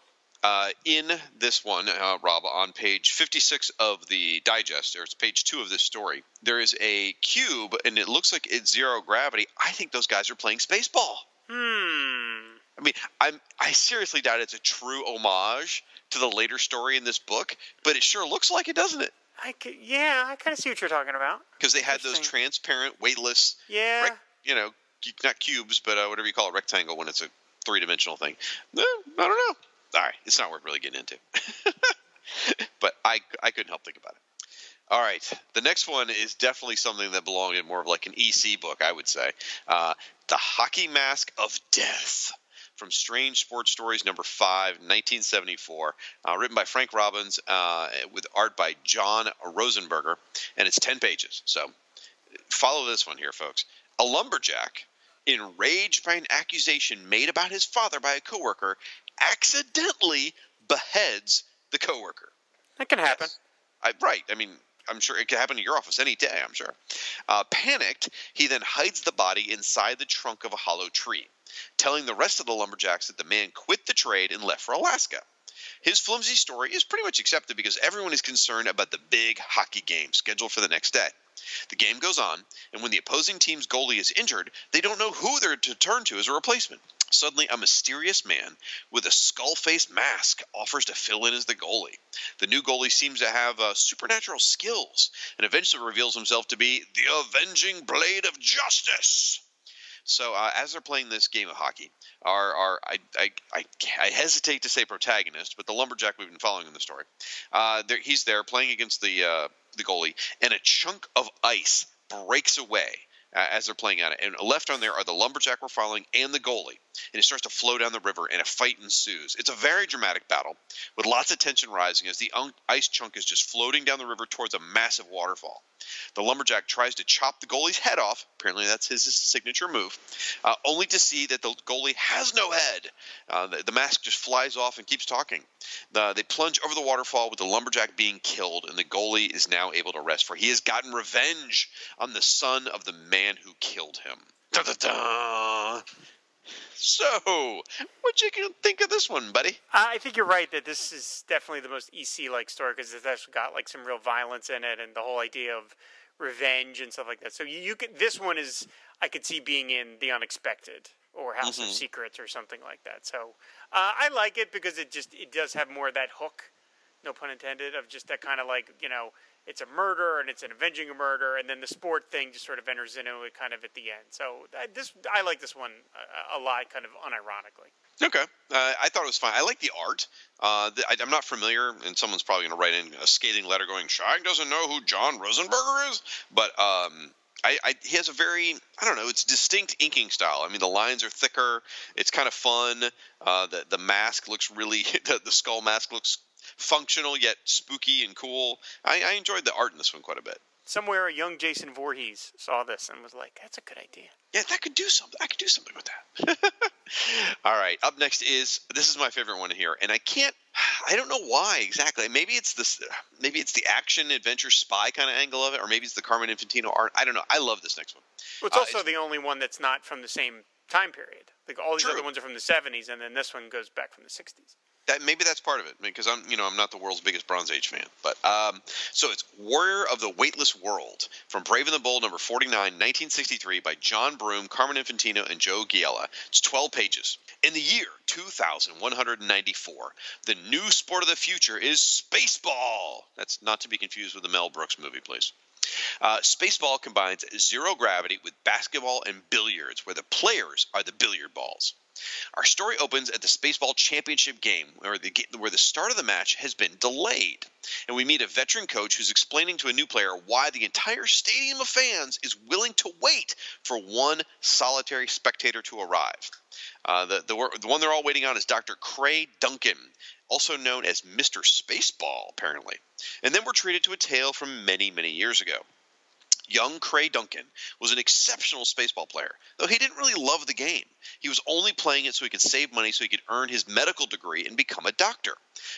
uh, in this one, uh, Rob, on page 56 of the digest, or it's page two of this story, there is a cube, and it looks like it's zero gravity. I think those guys are playing Spaceball. Hmm. I mean, I'm I seriously doubt it's a true homage to the later story in this book, but it sure looks like it, doesn't it? I could, yeah, I kind of see what you're talking about. Because they had those transparent, weightless, Yeah. rec- you know, not cubes, but uh, whatever you call a rectangle when it's a three dimensional thing. Eh, I don't know. All right, it's not worth really getting into. but I I couldn't help think about it. All right, the next one is definitely something that belonged in more of like an EC book, I would say. Uh, the Hockey Mask of Death from Strange Sports Stories, number five, 1974, uh, written by Frank Robbins uh, with art by John Rosenberger, and it's 10 pages. So follow this one here, folks. A lumberjack, enraged by an accusation made about his father by a coworker, accidentally beheads the coworker. That can happen. Yes. I, right. I mean, I'm sure it could happen to your office any day, I'm sure. Uh, panicked, he then hides the body inside the trunk of a hollow tree, telling the rest of the lumberjacks that the man quit the trade and left for Alaska. His flimsy story is pretty much accepted because everyone is concerned about the big hockey game scheduled for the next day. The game goes on, and when the opposing team's goalie is injured, they don't know who they're to turn to as a replacement. Suddenly, a mysterious man with a skull faced mask offers to fill in as the goalie. The new goalie seems to have uh, supernatural skills and eventually reveals himself to be the avenging blade of justice. So, uh, as they're playing this game of hockey, our, our I, I, I, I hesitate to say protagonist, but the lumberjack we've been following in the story, uh, there, he's there playing against the uh, the goalie, and a chunk of ice breaks away uh, as they're playing on it. And left on there are the lumberjack we're following and the goalie. And it starts to flow down the river, and a fight ensues. It's a very dramatic battle with lots of tension rising as the ice chunk is just floating down the river towards a massive waterfall. The lumberjack tries to chop the goalie's head off. Apparently, that's his, his signature move, uh, only to see that the goalie has no head. Uh, the, the mask just flies off and keeps talking. The, they plunge over the waterfall with the lumberjack being killed, and the goalie is now able to rest, for he has gotten revenge on the son of the man who killed him. Da-da-da. So, what you think of this one, buddy? I think you're right that this is definitely the most EC like story because it's actually got like some real violence in it and the whole idea of revenge and stuff like that. So you, you could this one is I could see being in The Unexpected or House of Secrets or something like that. So uh, I like it because it just it does have more of that hook, no pun intended, of just that kind of like you know it's a murder and it's an avenging a murder, and then the sport thing just sort of enters into it kind of at the end. So uh, this I like this one a, a lot, kind of unironically. Okay, uh, I thought it was fine. I like the art. Uh, the, I, I'm not familiar, and someone's probably going to write in a scathing letter going, "Shine doesn't know who John Rosenberger is," but um, I, I, he has a very, I don't know, it's distinct inking style. I mean, the lines are thicker. It's kind of fun. Uh, the the mask looks really, the, the skull mask looks functional yet spooky and cool. I, I enjoyed the art in this one quite a bit. Somewhere a young Jason Voorhees saw this and was like, "That's a good idea." Yeah, that could do something. I could do something with that. All right. Up next is this is my favorite one here, and I can't. I don't know why exactly. Maybe it's this. Maybe it's the action adventure spy kind of angle of it, or maybe it's the Carmen Infantino art. I don't know. I love this next one. Well, it's Uh, also it's- the only one that's not from the same time period. Like all these True. other ones are from the '70s, and then this one goes back from the '60s. That maybe that's part of it because I'm you know I'm not the world's biggest Bronze Age fan, but um, so it's Warrior of the Weightless World from Brave and the Bold number 49, 1963 by John Broome, Carmen Infantino, and Joe Giella. It's 12 pages. In the year 2194, the new sport of the future is Spaceball. That's not to be confused with the Mel Brooks movie, please. Uh, Spaceball combines zero gravity with basketball and billiards, where the players are the billiard balls. Our story opens at the Spaceball Championship game, where the, where the start of the match has been delayed. And we meet a veteran coach who's explaining to a new player why the entire stadium of fans is willing to wait for one solitary spectator to arrive. Uh, the, the, the one they're all waiting on is Dr. Cray Duncan, also known as Mr. Spaceball, apparently. And then we're treated to a tale from many, many years ago. Young Cray Duncan was an exceptional spaceball player, though he didn't really love the game. He was only playing it so he could save money so he could earn his medical degree and become a doctor.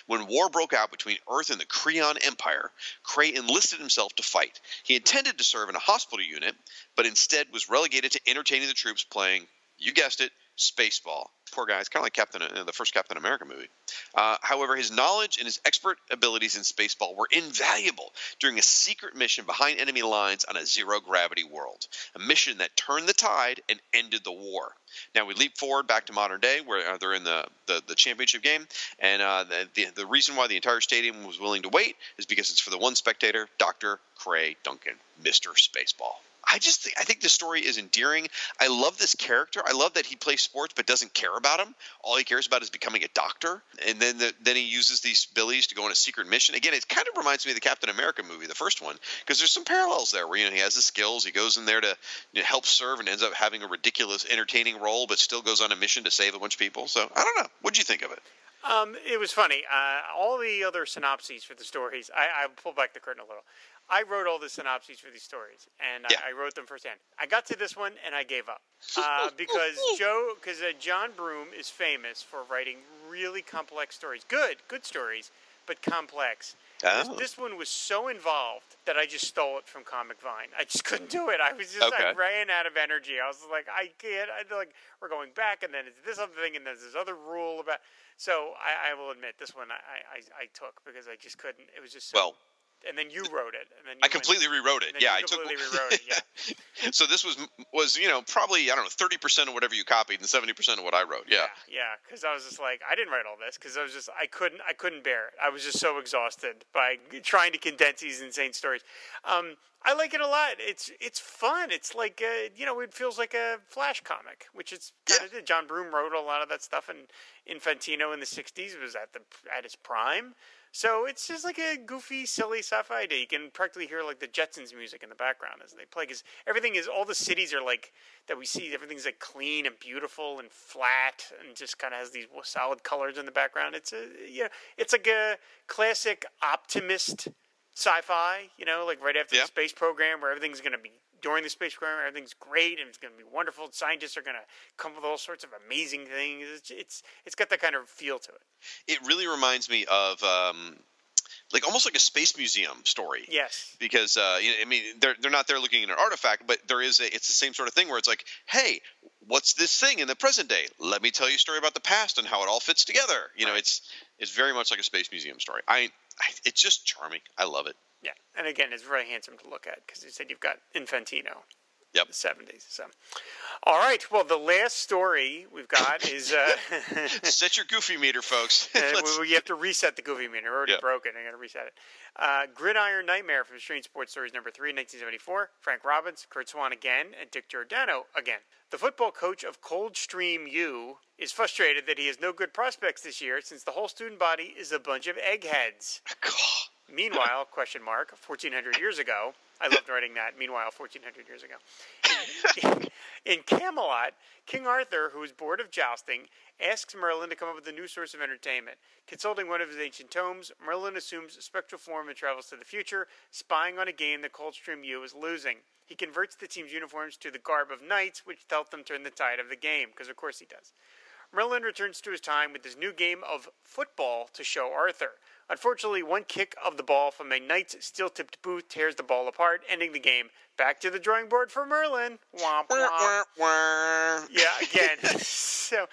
When war broke out between Earth and the Creon Empire, Cray enlisted himself to fight. He intended to serve in a hospital unit, but instead was relegated to entertaining the troops playing, you guessed it, Spaceball. Poor guy. It's kind of like Captain, uh, the first Captain America movie. Uh, however, his knowledge and his expert abilities in Spaceball were invaluable during a secret mission behind enemy lines on a zero gravity world, a mission that turned the tide and ended the war. Now we leap forward back to modern day, where uh, they're in the, the, the championship game, and uh, the, the the reason why the entire stadium was willing to wait is because it's for the one spectator, Doctor Cray Duncan, Mister Spaceball. I just think, I think the story is endearing. I love this character. I love that he plays sports but doesn't care about them. All he cares about is becoming a doctor. And then the, then he uses these abilities to go on a secret mission. Again, it kind of reminds me of the Captain America movie, the first one, because there's some parallels there where you know he has the skills. He goes in there to you know, help serve and ends up having a ridiculous, entertaining role, but still goes on a mission to save a bunch of people. So I don't know. What'd you think of it? Um, it was funny. Uh, all the other synopses for the stories, I, I pull back the curtain a little. I wrote all the synopses for these stories, and Yeah. I, I wrote them firsthand. I got to this one, and I gave up uh, because Joe, because uh, John Broome is famous for writing really complex stories. Good, good stories, but complex. This, Oh. this one was so involved that I just stole it from Comic Vine. I just couldn't do it. I was just I ran out of energy. I was like, I can't. I like we're going back, and then it's this other thing, and there's this other rule about. So I, I will admit this one I, I, I took because I just couldn't. It was just so, Well, and then you wrote it, and then you I went- completely rewrote it. Yeah, I took. completely rewrote it. Yeah, so this was was you know probably I don't know thirty percent of whatever you copied and seventy percent of what I wrote. Yeah. yeah, because I was just like, I didn't write all this because I was just, I couldn't, I couldn't bear it. I was just so exhausted by trying to condense these insane stories. Um, I like it a lot. It's it's fun. It's like uh, you know, it feels like a Flash comic, which it's kind of. John Broome wrote a lot of that stuff, and Infantino in the '60s was at the at his prime. So it's just like a goofy, silly sci-fi day. You can practically hear like the Jetsons music in the background as they play, because everything is all the cities are like that we see. Everything's like clean and beautiful and flat, and just kind of has these solid colors in the background. It's a yeah, it's like a classic optimist sci-fi. You know, like right after Yeah. the space program, where everything's going to be during the space program, everything's great and it's going to be wonderful. Scientists are going to come up with all sorts of amazing things. It's it's it's got that kind of feel to it. It really reminds me of um, like almost like a space museum story. Yes. because uh, you know, I mean they're they're not there looking at an artifact, but there is a it's the same sort of thing where it's like, hey, what's this thing in the present day? Let me tell you a story about the past and how it all fits together. You know, it's it's very much like a space museum story. I, I it's just charming. I love it. Yeah, and again, it's very handsome to look at because you said you've got Infantino. Yep. The seventies. So, all right. Well, the last story we've got is uh, Set your goofy meter, folks. uh, we, we have to reset the goofy meter. We're already Yeah. broken. I got to reset it. Uh, Gridiron Nightmare from Strange Sports Stories number three, 1974. Frank Robbins, Curt Swan again, and Dick Giordano again. The football coach of Coldstream U is frustrated that he has no good prospects this year since the whole student body is a bunch of eggheads. Meanwhile, question mark, 1400 years ago, I loved writing that. Meanwhile, 1400 years ago. In, Camelot, King Arthur, who is bored of jousting, asks Merlin to come up with a new source of entertainment. Consulting one of his ancient tomes, Merlin assumes a spectral form and travels to the future, spying on a game that Coldstream U is losing. He converts the team's uniforms to the garb of knights, which help them turn the tide of the game, because of course he does. Merlin returns to his time with his new game of football to show Arthur. Unfortunately, one kick of the ball from a knight's steel tipped boot tears the ball apart, ending the game. Back to the drawing board for Merlin. Womp womp. wah, wah. Yeah, again. so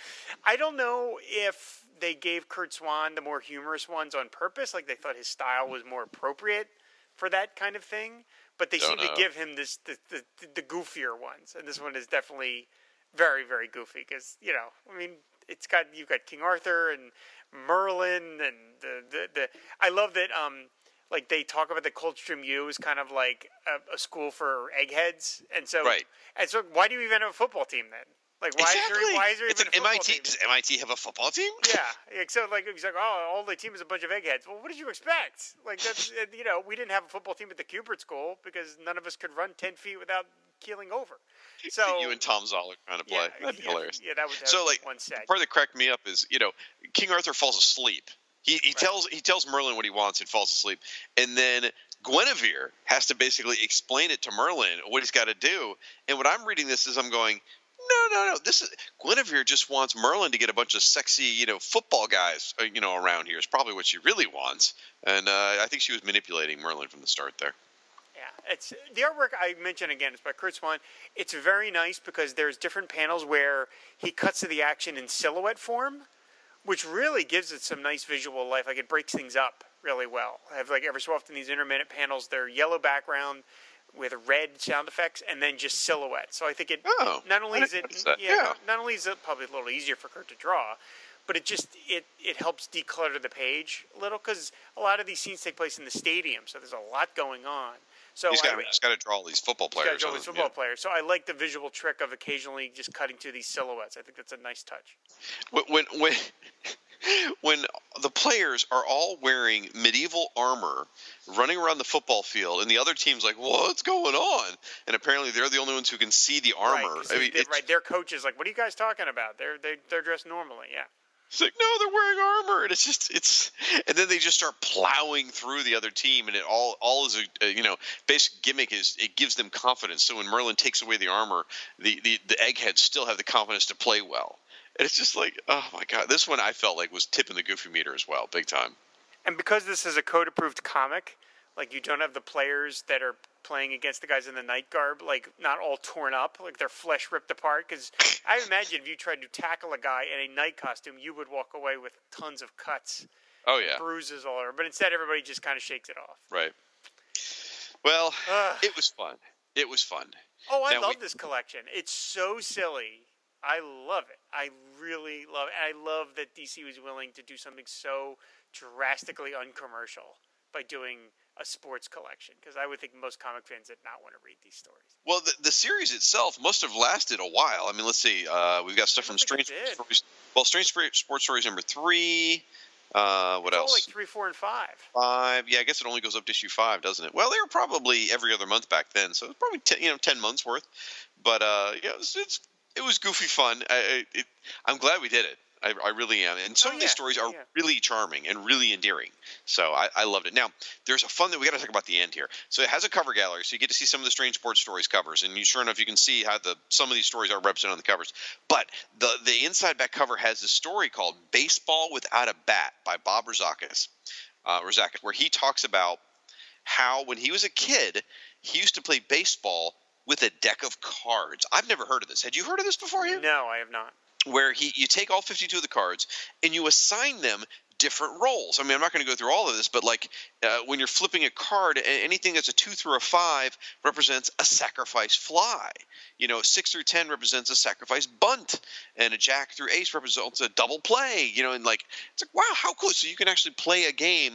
I don't know if they gave Curt Swan the more humorous ones on purpose, like they thought his style was more appropriate for that kind of thing. But they Don't seem know. to give him this the, the, the goofier ones, and this one is definitely very very goofy because you know I mean it's got you've got King Arthur and Merlin and the the, the I love that um like they talk about the Coldstream U is kind of like a, a school for eggheads, and so Right. and so why do you even have a football team then? Like why exactly. is there why is there it's even an a MIT. team? Does MIT have a football team? Yeah, like, so like it's like oh, all the team is a bunch of eggheads. Well, what did you expect? Like that's uh, you know we didn't have a football team at the Kubert School because none of us could run ten feet without keeling over. So you and Tom Zoller trying to play. yeah, That'd be yeah, hilarious. Yeah, that would that So would like one set. part that cracked me up is you know King Arthur falls asleep. He he tells he tells Merlin what he wants and falls asleep, and then Guinevere has to basically explain it to Merlin what he's got to do. And what I'm reading this is I'm going. No, no, no. This is Guinevere just wants Merlin to get a bunch of sexy, you know, football guys, uh, you know, around here. Is probably what she really wants, and uh, I think she was manipulating Merlin from the start there. Yeah, it's the artwork I mentioned again. It's by Curt Swan. It's very nice because there's different panels where he cuts to the action in silhouette form, which really gives it some nice visual life. Like it breaks things up really well. I have like every so often these intermittent panels. They're yellow background with red sound effects and then just silhouette. So I think it Oh, not only is it didn't notice that. yeah, Yeah. Not, not only is it probably a little easier for Curt to draw, but it just it it helps declutter the page a little because a lot of these scenes take place in the stadium, so there's a lot going on. So He's got, I, he's got to draw all these football He's got players. to with him, football yeah. players. So I like the visual trick of occasionally just cutting to these silhouettes. I think that's a nice touch. When when when, when the players are all wearing medieval armor, running around the football field, and the other team's like, "What's going on?" And apparently, they're the only ones who can see the armor. Right, I mean, they- right. Their coach is like, "What are you guys talking about? They're they, they're dressed normally." Yeah. It's like, no, they're wearing armor, and it's just it's, and then they just start plowing through the other team, and it all all is a, you know basic gimmick is it gives them confidence. So when Merlin takes away the armor, the the the eggheads still have the confidence to play well. And it's just like, oh my god, this one I felt like was tipping the goofy meter as well, big time. And because this is a code approved comic, like you don't have the players that are playing against the guys in the knight garb, like not all torn up, like their flesh ripped apart. Because I imagine if you tried to tackle a guy in a knight costume, you would walk away with tons of cuts, Oh yeah, bruises all over. But instead, everybody just kind of shakes it off. right. Well, Ugh. it was fun. It was fun. Oh, I Now love we- this collection. It's so silly. I love it. I really love it. And I love that DC was willing to do something so drastically uncommercial by doing a sports collection. Because I would think most comic fans did not want to read these stories. Well, the, the series itself must have lasted a while. I mean, let's see. Uh, we've got stuff from it Strange. Stories. Well, Strange Sports Stories number three. Uh, what It's else? like three, four, and five. five. Yeah, I guess it only goes up to issue five, doesn't it? Well, they were probably every other month back then, so it's probably ten, you know ten months worth. But uh, yeah, it's, it's it was goofy fun. I, I, it, I'm glad we did it. I, I really am. And some Oh, of these yeah. stories are yeah. really charming and really endearing. So I, I loved it. Now, there's a fun that we got to talk about the end here. So it has a cover gallery, so you get to see some of the strange sports stories covers, and you sure enough you can see how the some of these stories are represented on the covers. But the the inside back cover has this story called "Baseball Without a Bat" by Bob Rozakis, uh, Rozakis, where he talks about how when he was a kid he used to play baseball with a deck of cards. I've never heard of this. Had you heard of this before? beforehand? No, I have not. Where he you take all 52 of the cards and you assign them different roles. I mean, I'm not going to go through all of this, but like uh, when you're flipping a card, anything that's a two through a five represents a sacrifice fly. You know, six through ten represents a sacrifice bunt, and a jack through ace represents a double play. You know, and like it's like wow, how cool! So you can actually play a game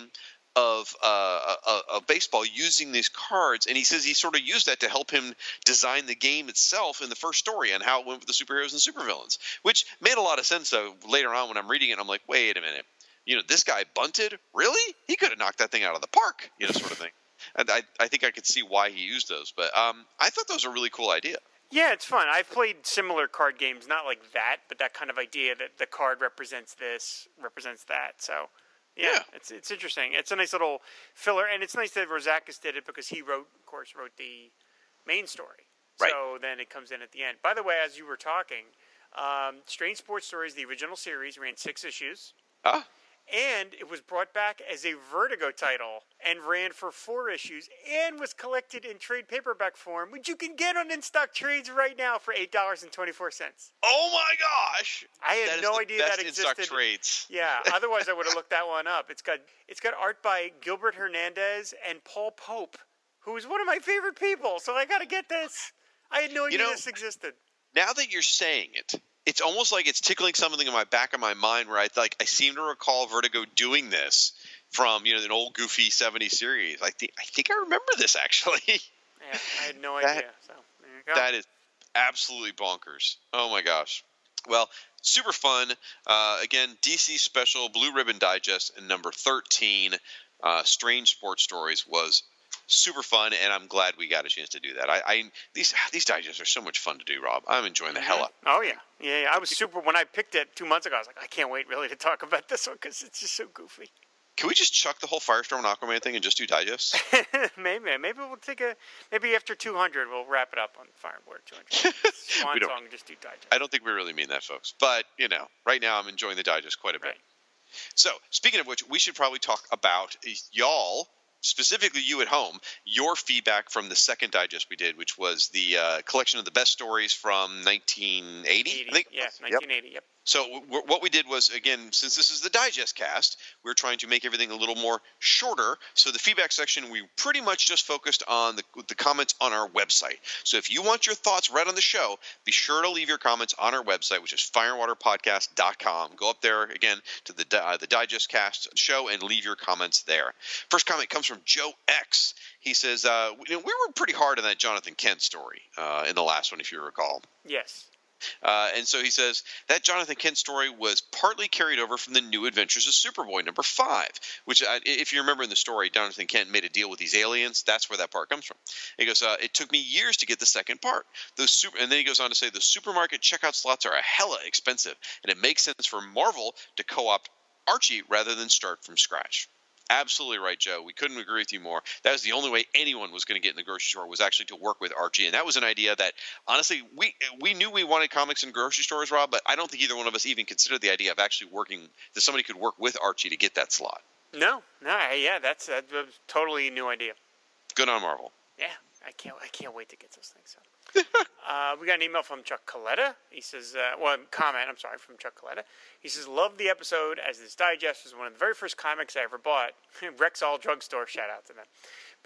of uh, uh, of baseball using these cards, and he says he sort of used that to help him design the game itself in the first story and how it went with the superheroes and supervillains, which made a lot of sense. Though later on, when I'm reading it, I'm like, wait a minute, you know, this guy bunted, really? He could have knocked that thing out of the park, you know, sort of thing. And I, I think I could see why he used those, but um, I thought that was a really cool idea. Yeah, it's fun. I've played similar card games, not like that, but that kind of idea that the card represents this, represents that. So, yeah, Yeah. it's it's interesting. It's a nice little filler, and it's nice that Rozakis did it because he wrote, of course, wrote the main story. Right. So then it comes in at the end. By the way, as you were talking, um, Strange Sports Stories, the original series, ran six issues. Huh? And it was brought back as a Vertigo title and ran for four issues and was collected in trade paperback form, which you can get on in stock trades right now for eight dollars and twenty four cents. Oh my gosh! I had no idea that in-stock existed. trades. Yeah, otherwise I would have looked that one up. It's got it's got art by Gilbert Hernandez and Paul Pope, who is one of my favorite people. So I got to get this. I had no idea know- this existed. now that you're saying it, it's almost like it's tickling something in my back of my mind where I like I seem to recall Vertigo doing this from you know an old goofy '70s series. I think I think I remember this actually. Yeah, I had no That- idea. So there you go. that is absolutely bonkers. Oh my gosh. Well, super fun. Uh, again, DC Special Blue Ribbon Digest and number 13, uh, Strange Sports Stories was super fun, and I'm glad we got a chance to do that. I, I these these digests are so much fun to do, Rob. I'm enjoying the hell mm-hmm. out. Oh yeah, yeah, yeah. I was super when I picked it two months ago. I was like, I can't wait really to talk about this one because it's just so goofy. Can we just chuck the whole Firestorm and Aquaman thing and just do digests? maybe, maybe we'll take a maybe after 200 we'll wrap it up on Fireboard 200. Swan We don't- song, just do digest. I don't think we really mean that, folks. But you know, right now I'm enjoying the digest quite a bit. Right. So, speaking of which, we should probably talk about y'all specifically you at home, your feedback from the second digest we did, which was the uh, collection of the best stories from 1980. 80, I think. Yeah, 1980. Yep. So w- what we did was again, since this is the digest cast, we are trying to make everything a little more shorter. So the feedback section, we pretty much just focused on the, the comments on our website. So if you want your thoughts read on the show, be sure to leave your comments on our website, which is fireandwaterpodcast.com. Go up there again to the uh, the digest cast show and leave your comments there. First comment comes from Joe X. He says, uh, we, we were pretty hard on that Jonathan Kent story uh, in the last one, if you recall. Yes. Uh, and so he says that Jonathan Kent story was partly carried over from the New Adventures of Superboy number five, which, uh, if you remember in the story, Jonathan Kent made a deal with these aliens. That's where that part comes from. He goes, uh, "It took me years to get the second part. Those super," and then he goes on to say, "The supermarket checkout slots are a hella expensive, and it makes sense for Marvel to co-opt Archie rather than start from scratch." Absolutely right, Joe. We couldn't agree with you more. That was the only way anyone was going to get in the grocery store was actually to work with Archie, and that was an idea that honestly we we knew we wanted comics in grocery stores, Rob, but I don't think either one of us even considered the idea of actually working that somebody could work with Archie to get that slot. No, no, yeah, that's a totally new idea. Good on Marvel. Yeah, I can't I can't wait to get those things. So. uh, we got an email from Chuck Coletta. He says, uh, well, comment, I'm sorry, from Chuck Coletta. He says, love the episode as this digest was one of the very first comics I ever bought. Rexall Drugstore, shout out to them.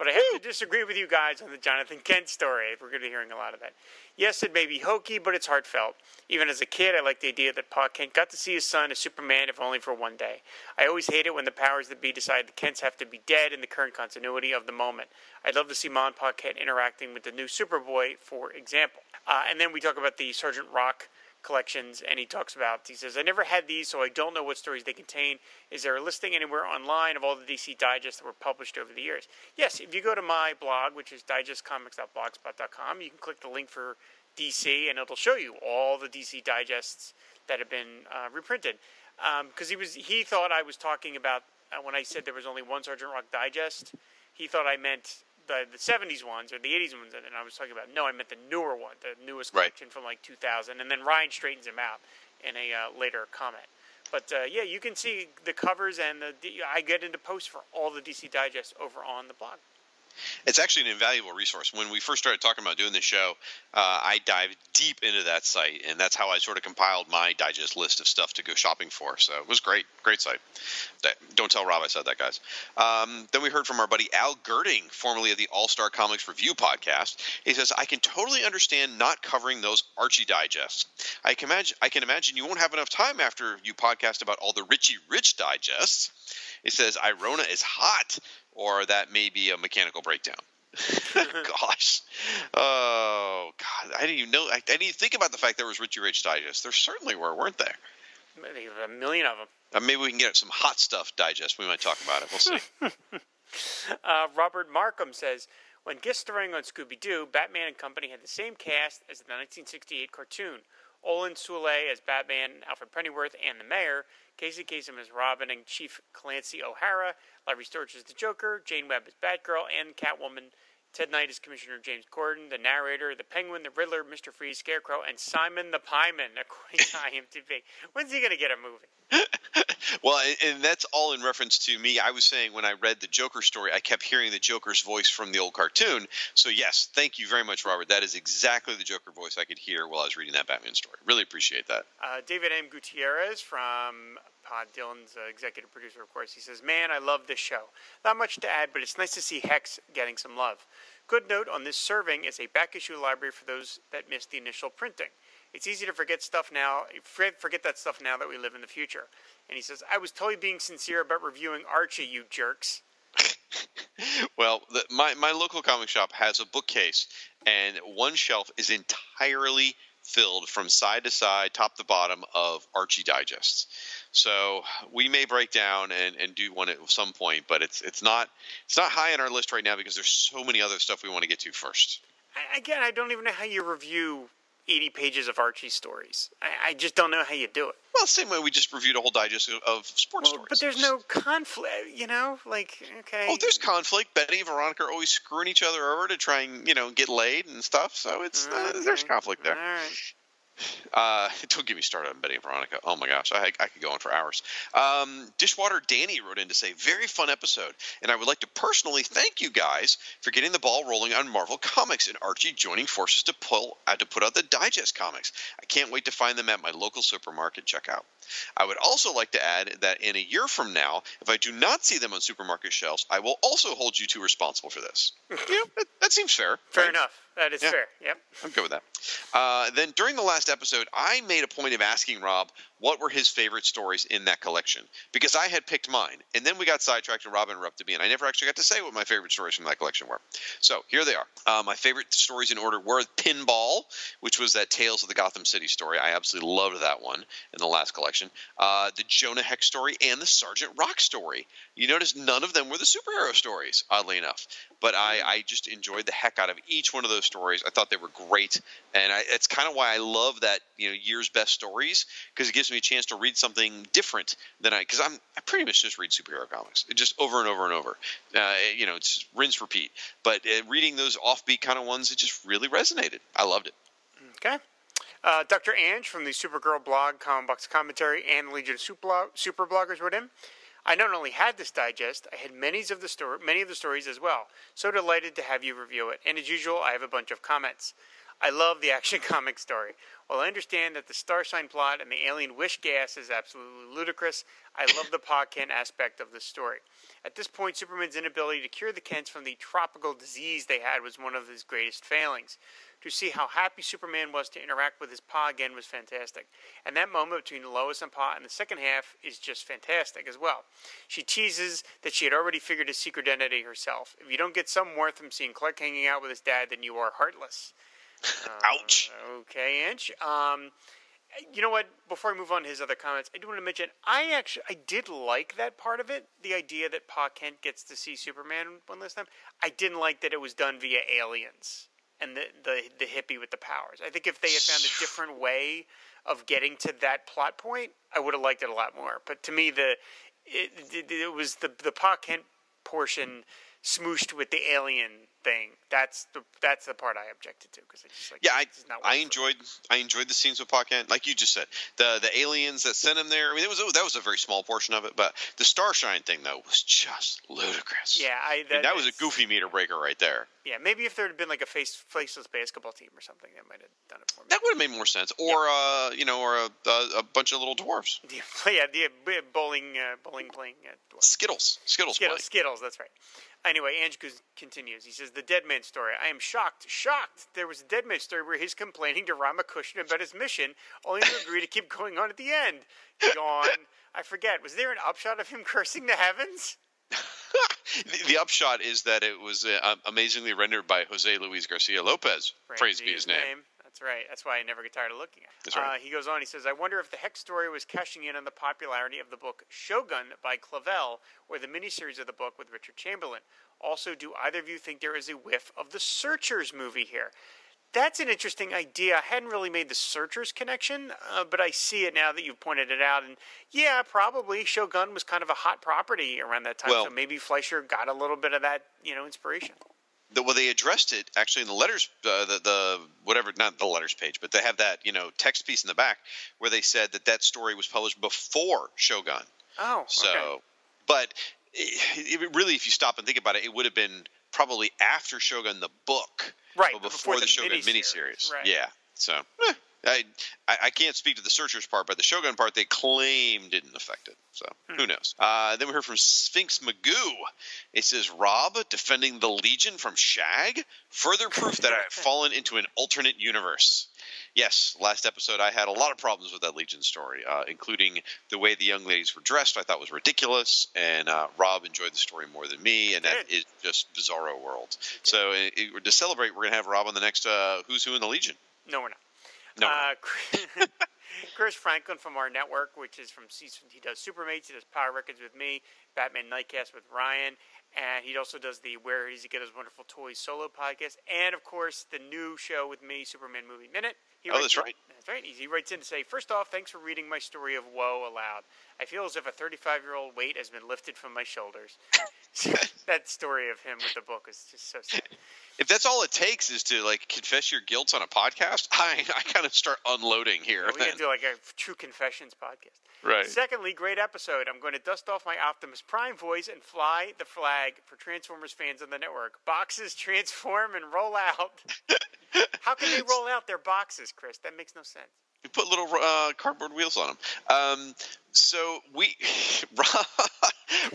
But I have to disagree with you guys on the Jonathan Kent story. If we're going to be hearing a lot of that. Yes, it may be hokey, but it's heartfelt. Even as a kid, I liked the idea that Pa Kent got to see his son as Superman, if only for one day. I always hate it when the powers that be decide the Kents have to be dead in the current continuity of the moment. I'd love to see Ma and Pa Kent interacting with the new Superboy, for example. Uh, and then we talk about the Sergeant Rock collections and he talks about he says i never had these so i don't know what stories they contain. Is there a listing anywhere online of all the dc digests that were published over the years? Yes if you go to my blog which is digestcomics.blogspot.com you can click the link for dc and it'll show you all the dc digests that have been uh, reprinted. Because um, he was he thought i was talking about uh, when i said there was only one sergeant rock digest he thought i meant the the '70s ones or the '80s ones, and I was talking about. No, I meant the newer one, the newest collection from like 2000, and then Ryan straightens him out in a uh, later comment. But uh, yeah, you can see the covers and the. I get into posts for all the DC Digest over on the blog. It's actually an invaluable resource. When we first started talking about doing this show, uh, I dived deep into that site, and that's how I sort of compiled my digest list of stuff to go shopping for. So it was great, great site. Don't tell Rob I said that, guys. Um, then we heard from our buddy Al Girding, formerly of the All Star Comics Review podcast. He says, "I can totally understand not covering those Archie digests. I can imagine, I can imagine you won't have enough time after you podcast about all the Richie Rich digests." He says, "Irona is hot." Or that may be a mechanical breakdown. Gosh, oh God, I didn't even know. I, I, didn't even think about the fact there was Richie Rich Digest. There certainly were, weren't there? Maybe a million of them. Uh, maybe we can get some hot stuff digest. We might talk about it. We'll see. uh, Robert Markham says. When guest starring on Scooby Doo, Batman and Company had the same cast as the 1968 cartoon. Olan Soule as Batman, Alfred Pennyworth, and the Mayor, Casey Kasem as Robin, and Chief Clancy O'Hara, Larry Storch as the Joker, Jane Webb as Batgirl, and Catwoman. Ted Knight as Commissioner James Gordon, the narrator, the Penguin, the Riddler, Mr. Freeze, Scarecrow, and Simon the Pieman, according to IMDb. When's he going to get a movie? well, and that's all in reference to me. I was saying when I read the Joker story, I kept hearing the Joker's voice from the old cartoon. So, yes, thank you very much, Robert. That is exactly the Joker voice I could hear while I was reading that Batman story. Really appreciate that. Uh, David M. Gutierrez from Pod Dylan's uh, executive producer, of course. He says, Man, I love this show. Not much to add, but it's nice to see Hex getting some love. Good note on this serving is a back issue library for those that missed the initial printing. It's easy to forget stuff now, forget that stuff now that we live in the future. And he says, I was totally being sincere about reviewing Archie, you jerks. well, the, my, my local comic shop has a bookcase, and one shelf is entirely filled from side to side, top to bottom of Archie digests. So we may break down and, and do one at some point, but it's it's not it's not high on our list right now because there's so many other stuff we want to get to first. Again, I don't even know how you review 80 pages of Archie stories. I, I, just don't know how you do it. Well, same way we just reviewed a whole digest of, sports well, stories. But there's no conflict, you know? Like, okay. Oh, there's conflict. Betty and Veronica are always screwing each other over to try and, you know, get laid and stuff. So it's okay. uh, there's conflict there. All right. Uh, don't get me started on Betty and Veronica. Oh my gosh, I, I could go on for hours. Um, Dishwater Danny wrote in to say, very fun episode, and I would like to personally thank you guys for getting the ball rolling on Marvel Comics and Archie joining forces to pull uh, to put out the Digest comics. I can't wait to find them at my local supermarket checkout. I would also like to add that in a year from now, if I do not see them on supermarket shelves, I will also hold you two responsible for this. yeah, that, that seems fair. Fair right? enough. That is yeah. fair. Yep. I'm good with that. Uh, then during the last episode, I made a point of asking Rob what were his favorite stories in that collection because I had picked mine, and then we got sidetracked and Rob interrupted me, and I never actually got to say what my favorite stories from that collection were. So here they are. Uh, my favorite stories in order were Pinball, which was that Tales of the Gotham City story. I absolutely loved that one in the last collection. Uh, the Jonah Hex story and the Sergeant Rock story. You notice none of them were the superhero stories, oddly enough. But I, I just enjoyed the heck out of each one of those stories. I thought they were great, and I, it's kind of why I love that you know year's best stories because it gives me a chance to read something different than I because I'm I pretty much just read superhero comics just over and over and over. Uh, you know, it's rinse repeat. But uh, reading those offbeat kind of ones, it just really resonated. I loved it. Okay. Uh, Dr. Anj from the Supergirl blog, Comic Box Commentary, and Legion of Super, Bloggers wrote in. I not only had this digest, I had many of the many of the stories as well. So delighted to have you review it. And as usual, I have a bunch of comments. I love the Action Comic story. While I understand that the star sign plot and the alien wish gas is absolutely ludicrous, I love the Pa Kent aspect of the story. At this point, Superman's inability to cure the Kents from the tropical disease they had was one of his greatest failings to see how happy Superman was to interact with his Pa again was fantastic. And that moment between Lois and Pa in the second half is just fantastic as well. She teases that she had already figured his secret identity herself. If you don't get some worth from seeing Clark hanging out with his dad, then you are heartless. Uh, Ouch. Okay, Inch. Um, you know what? Before I move on to his other comments, I do want to mention I actually I did like that part of it. The idea that Pa Kent gets to see Superman one last time. I didn't like that it was done via aliens and the, the the hippie with the powers. I think if they had found a different way of getting to that plot point, I would have liked it a lot more. But to me, the it, it, it was the the Pa Kent portion smooshed with the alien thing. That's the that's the part I objected to because I just like yeah I I enjoyed I enjoyed the scenes with Pa Kent like you just said the the aliens that sent him there I mean it was that was a very small portion of it but the Starshine thing though was just ludicrous. Yeah I that, I mean, that was a goofy meter breaker right there. Yeah maybe if there had been like a face faceless basketball team or something that might have done it for me. That would have made more sense. Or yeah. uh you know or a, a, a, bunch of little dwarves. Yeah yeah the bowling uh, bowling playing uh, Skittles. Skittles Skittles, Skittles that's right. Anyway, Anj continues. He says, The Dead Man story. I am shocked, shocked. There was a Dead Man story where he's complaining to Rama Kushna about his mission, only to agree to keep going on at the end. Gone. I forget. Was there an upshot of him cursing the heavens? the, the, upshot is that it was uh, amazingly rendered by Jose Luis Garcia Lopez. Praise, Praise be his name. name. That's right. That's why I never get tired of looking at it. That's right. Uh, he goes on. He says, "I wonder if the Hex story was cashing in on the popularity of the book Shogun by Clavell, or the miniseries of the book with Richard Chamberlain. Also, do either of you think there is a whiff of the Searchers movie here?" That's an interesting idea. I hadn't really made the Searchers connection, uh, but I see it now that you've pointed it out. And yeah, probably Shogun was kind of a hot property around that time, well, so maybe Fleischer got a little bit of that, you know, inspiration the, well, they addressed it actually in the letters, uh, the, the whatever, not the letters page, but they have that you know text piece in the back where they said that that story was published before Shogun. Oh, so, okay. but it, it really, if you stop and think about it, it would have been probably after Shogun the book, right? But before, before the, the, Shogun miniseries. miniseries. Right. Yeah. So, eh, I, I can't speak to the searchers part, but the Shogun part they claim didn't affect it. So hmm. who knows? Uh, then we heard from Sphinx Magoo. It says Rob defending the Legion from Shag. Further proof that I have fallen into an alternate universe. Yes, last episode I had a lot of problems with that Legion story, uh, including the way the young ladies were dressed. I thought was ridiculous, and uh, Rob enjoyed the story more than me, and that is just bizarro world. So it, it, to celebrate, we're gonna have Rob on the next uh, Who's Who in the Legion. No, we're not. No. Uh, Chris Franklin from our network, which is from he does Supermates, he does Power Records with me, Batman Nightcast with Ryan, and he also does the Where Does He Get His Wonderful Toys solo podcast, and of course the new show with me, Superman Movie Minute. He oh, that's in, right. That's right. He writes in to say, first off, thanks for reading my story of woe aloud. I feel as if a 35 year old weight has been lifted from my shoulders. that story of him with the book is just so sad. If that's all it takes is to like confess your guilt on a podcast, I I kind of start unloading here. we can do like a true confessions podcast. Right. Secondly, great episode. I'm going to dust off my Optimus Prime voice and fly the flag for Transformers fans on the network. Boxes transform and roll out. How can they roll out their boxes, Chris? That makes no sense. We put little uh, cardboard wheels on them. Um, so we Rob,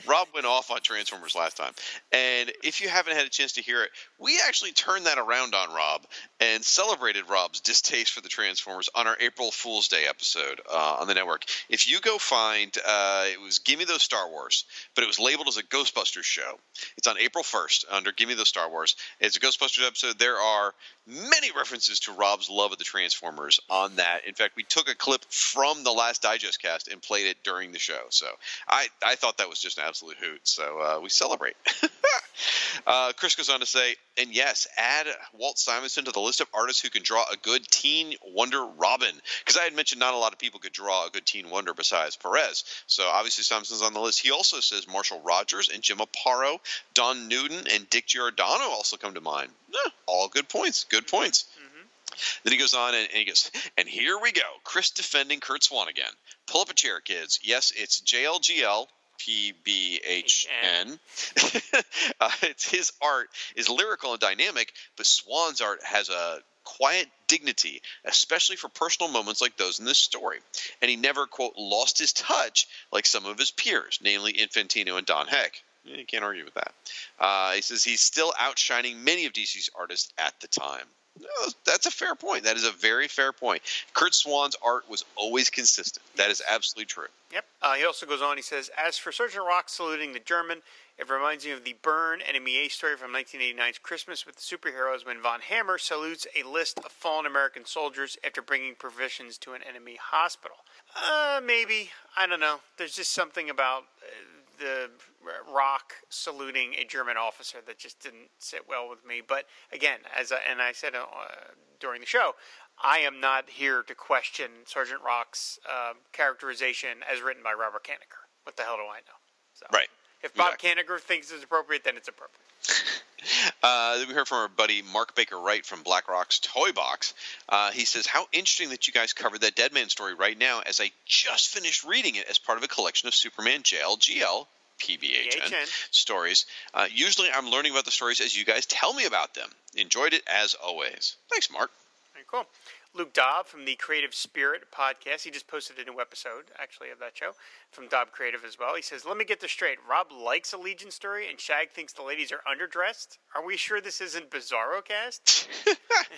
Rob went off on Transformers last time, and if you haven't had a chance to hear it, we actually turned that around on Rob and celebrated Rob's distaste for the Transformers on our April Fool's Day episode uh, on the network. If you go find, uh, it was "Give Me Those Star Wars," but it was labeled as a Ghostbusters show. It's on April first under "Give Me Those Star Wars." It's a Ghostbusters episode. There are many references to Rob's love of the Transformers on that. In fact, we took a clip from the last Digest cast and played it during the show. So I, I thought that was just an absolute hoot. So uh, we celebrate. uh, Chris goes on to say, and yes, add Walt Simonson to the list of artists who can draw a good teen wonder Robin. Because I had mentioned not a lot of people could draw a good teen wonder besides Perez. So obviously Simonson's on the list. He also says Marshall Rogers and Jim Aparo, Don Newton, and Dick Giordano also come to mind. Eh, all good points. Good points. Then he goes on and, and, he goes, and here we go. Chris defending Curt Swan again. Pull up a chair, kids. Yes, it's JLGL. PBHN. uh, it's his art is lyrical and dynamic, but Swan's art has a quiet dignity, especially for personal moments like those in this story. And he never, quote, lost his touch like some of his peers, namely Infantino and Don Heck. You can't argue with that. Uh, he says he's still outshining many of DC's artists at the time. No, that's a fair point. That is a very fair point. Curt Swan's art was always consistent. That is absolutely true. Yep. Uh, he also goes on. He says, "As for Sergeant Rock saluting the German, it reminds me of the Byrne Enemy Ace story from 1989's Christmas with the superheroes when Von Hammer salutes a list of fallen American soldiers after bringing provisions to an enemy hospital." Uh, maybe I don't know. There's just something about uh, the Rock saluting a German officer that just didn't sit well with me. But again, as I, and I said uh, during the show, I am not here to question Sergeant Rock's uh, characterization as written by Robert Kanigher. What the hell do I know? So, right. If Bob exactly. Kanigher thinks it's appropriate, then it's appropriate. Uh, we heard from our buddy Mark Baker Wright from Black Rock's Toy Box. Uh, he says, How interesting that you guys covered that Deadman story right now, as I just finished reading it as part of a collection of Superman JLGL PBHN stories. Uh, usually I'm learning about the stories as you guys tell me about them. Enjoyed it as always. Thanks, Mark. Very cool. Luke Daab from the Creative Spirit podcast. He just posted a new episode, actually, of that show from Daab Creative as well. He says, Let me get this straight. Rob likes a Legion story, and Shag thinks the ladies are underdressed. Are we sure this isn't Bizarro cast?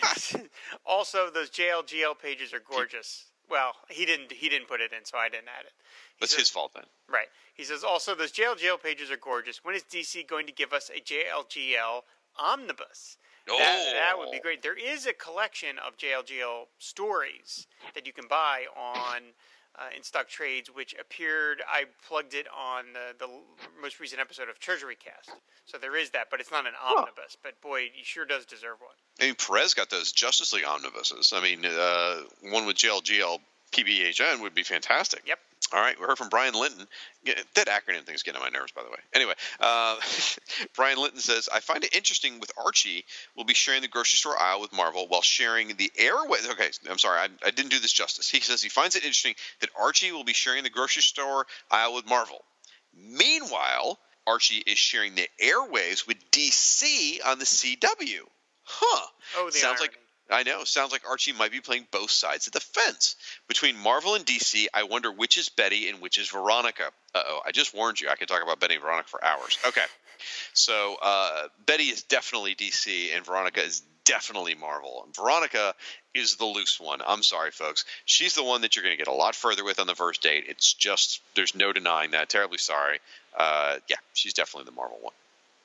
also, those JLGL pages are gorgeous. Well, he didn't. He didn't put it in, so I didn't add it. He That's says, his fault then. Right. He says also those JLGL pages are gorgeous. When is DC going to give us a JLGL omnibus? Oh. That, that would be great. There is a collection of JLGL stories that you can buy on uh, in stock trades, which appeared. I plugged it on the, the most recent episode of Treasury Cast, so there is that, but it's not an omnibus. Huh. But boy, he sure does deserve one. I mean, Perez got those Justice League omnibuses. I mean, uh, one with JLGL PBHN would be fantastic. Yep. All right, we heard from Brian Linton. That acronym thing's getting on my nerves, by the way. Anyway, uh, Brian Linton says, I find it interesting with Archie we'll be sharing the grocery store aisle with Marvel while sharing the airways. Okay, I'm sorry, I, I didn't do this justice. He says he finds it interesting that Archie will be sharing the grocery store aisle with Marvel. Meanwhile, Archie is sharing the airwaves with DC on the CW. Huh. Oh, the Sounds irony. like I know. Sounds like Archie might be playing both sides of the fence. Between Marvel and DC, I wonder which is Betty and which is Veronica. Uh oh, I just warned you. I could talk about Betty and Veronica for hours. Okay. So uh, Betty is definitely DC, and Veronica is definitely Marvel. And Veronica is the loose one. I'm sorry, folks. She's the one that you're going to get a lot further with on the first date. It's just, there's no denying that. Terribly sorry. Uh, yeah, she's definitely the Marvel one.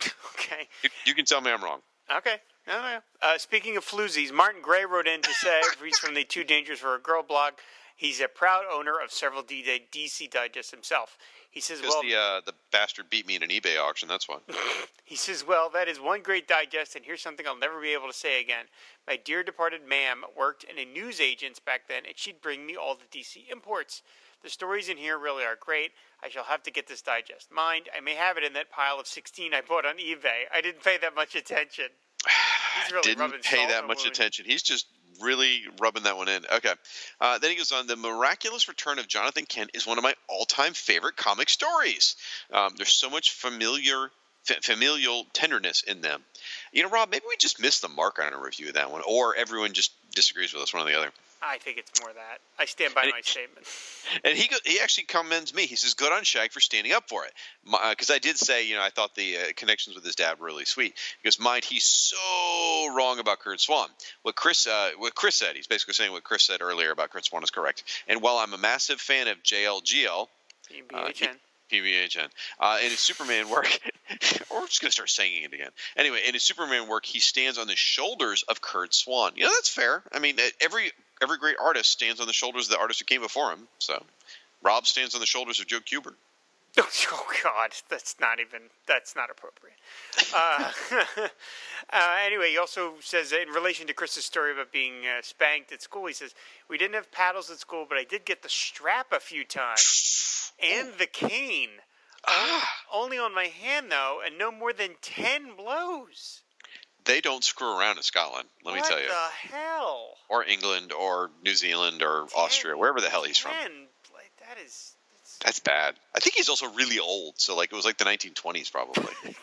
okay. You, you can tell me I'm wrong. Okay. Uh, speaking of floozies, Martin Gray wrote in to say he's from the Too Dangerous for a Girl blog. He's a proud owner of several D-Day DC Digests himself. He says, "Well, the uh, the bastard beat me in an eBay auction. That's why. he says, well, that is one great digest, and here's something I'll never be able to say again. My dear departed ma'am worked in a news agent's back then, and she'd bring me all the DC imports. The stories in here really are great. I shall have to get this digest. Mind, I may have it in that pile of 16 I bought on eBay. I didn't pay that much attention. Really Didn't pay that much attention. He's just really rubbing that one in. Okay. Uh, then he goes on. The miraculous return of Jonathan Kent is one of my all-time favorite comic stories. Um, there's so much familiar. fa- Familial tenderness in them. You know, Rob, maybe we just missed the mark on a review of that one, or everyone just disagrees with us, one or the other. I think it's more that. I stand by And my statement. And he he actually commends me. He says, "Good on Shag for standing up for it." Because I did say, you know, I thought the uh, connections with his dad were really sweet. Because "Mind, he's so wrong about Curt Swan. What Chris, uh, what Chris said, he's basically saying what Chris said earlier about Curt Swan is correct. And while I'm a massive fan of JLGL, Uh, PBHN. PBHN. Uh, in his Superman work, or we're just going to start saying it again. Anyway, in his Superman work, he stands on the shoulders of Kurt Swan. You know, that's fair. I mean, uh, every every great artist stands on the shoulders of the artist who came before him. So, Rob stands on the shoulders of Joe Kubert. Oh God, that's not even that's not appropriate. Uh, uh, anyway, he also says in relation to Chris's story about being uh, spanked at school, he says we didn't have paddles at school, but I did get the strap a few times and the cane. Ah, Only on my hand though, and no more than ten blows. They don't screw around in Scotland. Let me tell you, the hell? or England, or New Zealand, or Austria, wherever the hell he's from. Ten, like that is. That's bad. I think he's also really old. So like it was like the 1920s probably.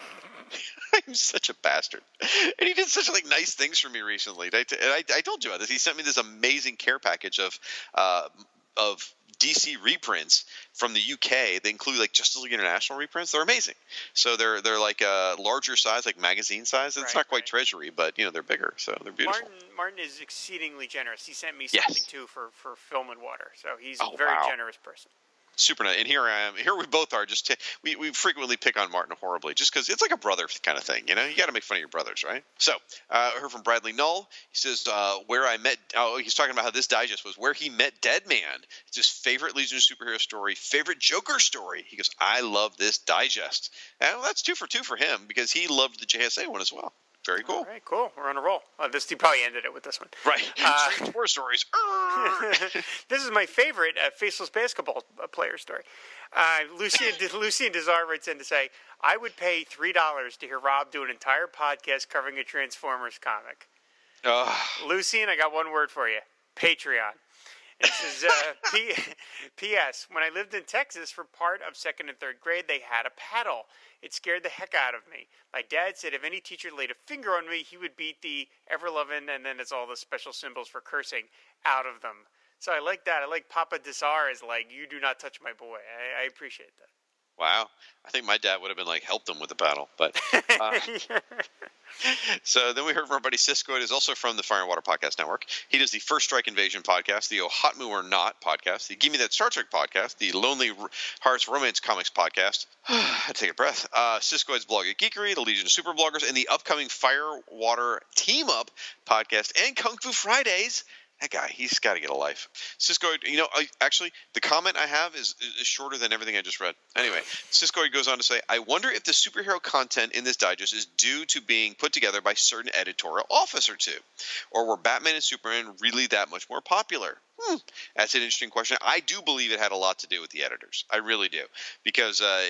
I'm such a bastard. And he did such like nice things for me recently. I, and I, I told you about this. He sent me this amazing care package of uh, of DC reprints from the UK. They include like Justice League International reprints. They're amazing. So they're they're like a larger size, like magazine size. It's Right, not quite right. Treasury, but you know they're bigger. So they're beautiful. Martin Martin is exceedingly generous. He sent me Yes. something too for for film and water, so he's Oh, a very wow. generous person. Super nice. And here I am. Here we both are. Just t- we we frequently pick on Martin horribly, just because it's like a brother kind of thing. You know, you got to make fun of your brothers, right? So uh, I heard from Bradley Null. He says uh, where I met. Oh, he's talking about how this digest was where he met Deadman. It's his favorite Legion of Superhero story, favorite Joker story. He goes, I love this digest. And that's two for two for him because he loved the JSA one as well. Very cool. All right, cool. We're on a roll. Uh, this he probably ended it with this one. Right. Uh, War stories. this is my favorite uh, faceless basketball uh, player story. Uh, Lucian Lucian Desar writes in to say, "I would pay three dollars to hear Rob do an entire podcast covering a Transformers comic." Ugh. Lucian, I got one word for you: Patreon. It says, uh, P- P.S. When I lived in Texas for part of second and third grade, they had a paddle. It scared the heck out of me. My dad said if any teacher laid a finger on me, he would beat the ever loving, and then it's all the special symbols for cursing, out of them. So I like that. I like Papa Desar is like, you do not touch my boy. I, I appreciate that. Wow. I think my dad would have been like helped them with the paddle, but uh, so then we heard from our buddy Siskoid. It is also from the Fire and Water Podcast Network. He does the First Strike Invasion podcast, the Oh Hot Moo or Not podcast, the Give Me That Star Trek podcast, the Lonely Hearts Romance Comics podcast. I take a breath. Uh, Siskoid's blog at Geekery, the Legion of Super Bloggers, and the upcoming Fire Water Team Up podcast, and Kung Fu Fridays. That guy, he's got to get a life. Siskoid, you know, I, actually, the comment I have is, is shorter than everything I just read. Anyway, Siskoid goes on to say, I wonder if the superhero content in this digest is due to being put together by certain editorial office or two, or were Batman and Superman really that much more popular? Hmm. That's an interesting question. I do believe it had a lot to do with the editors. I really do, because uh,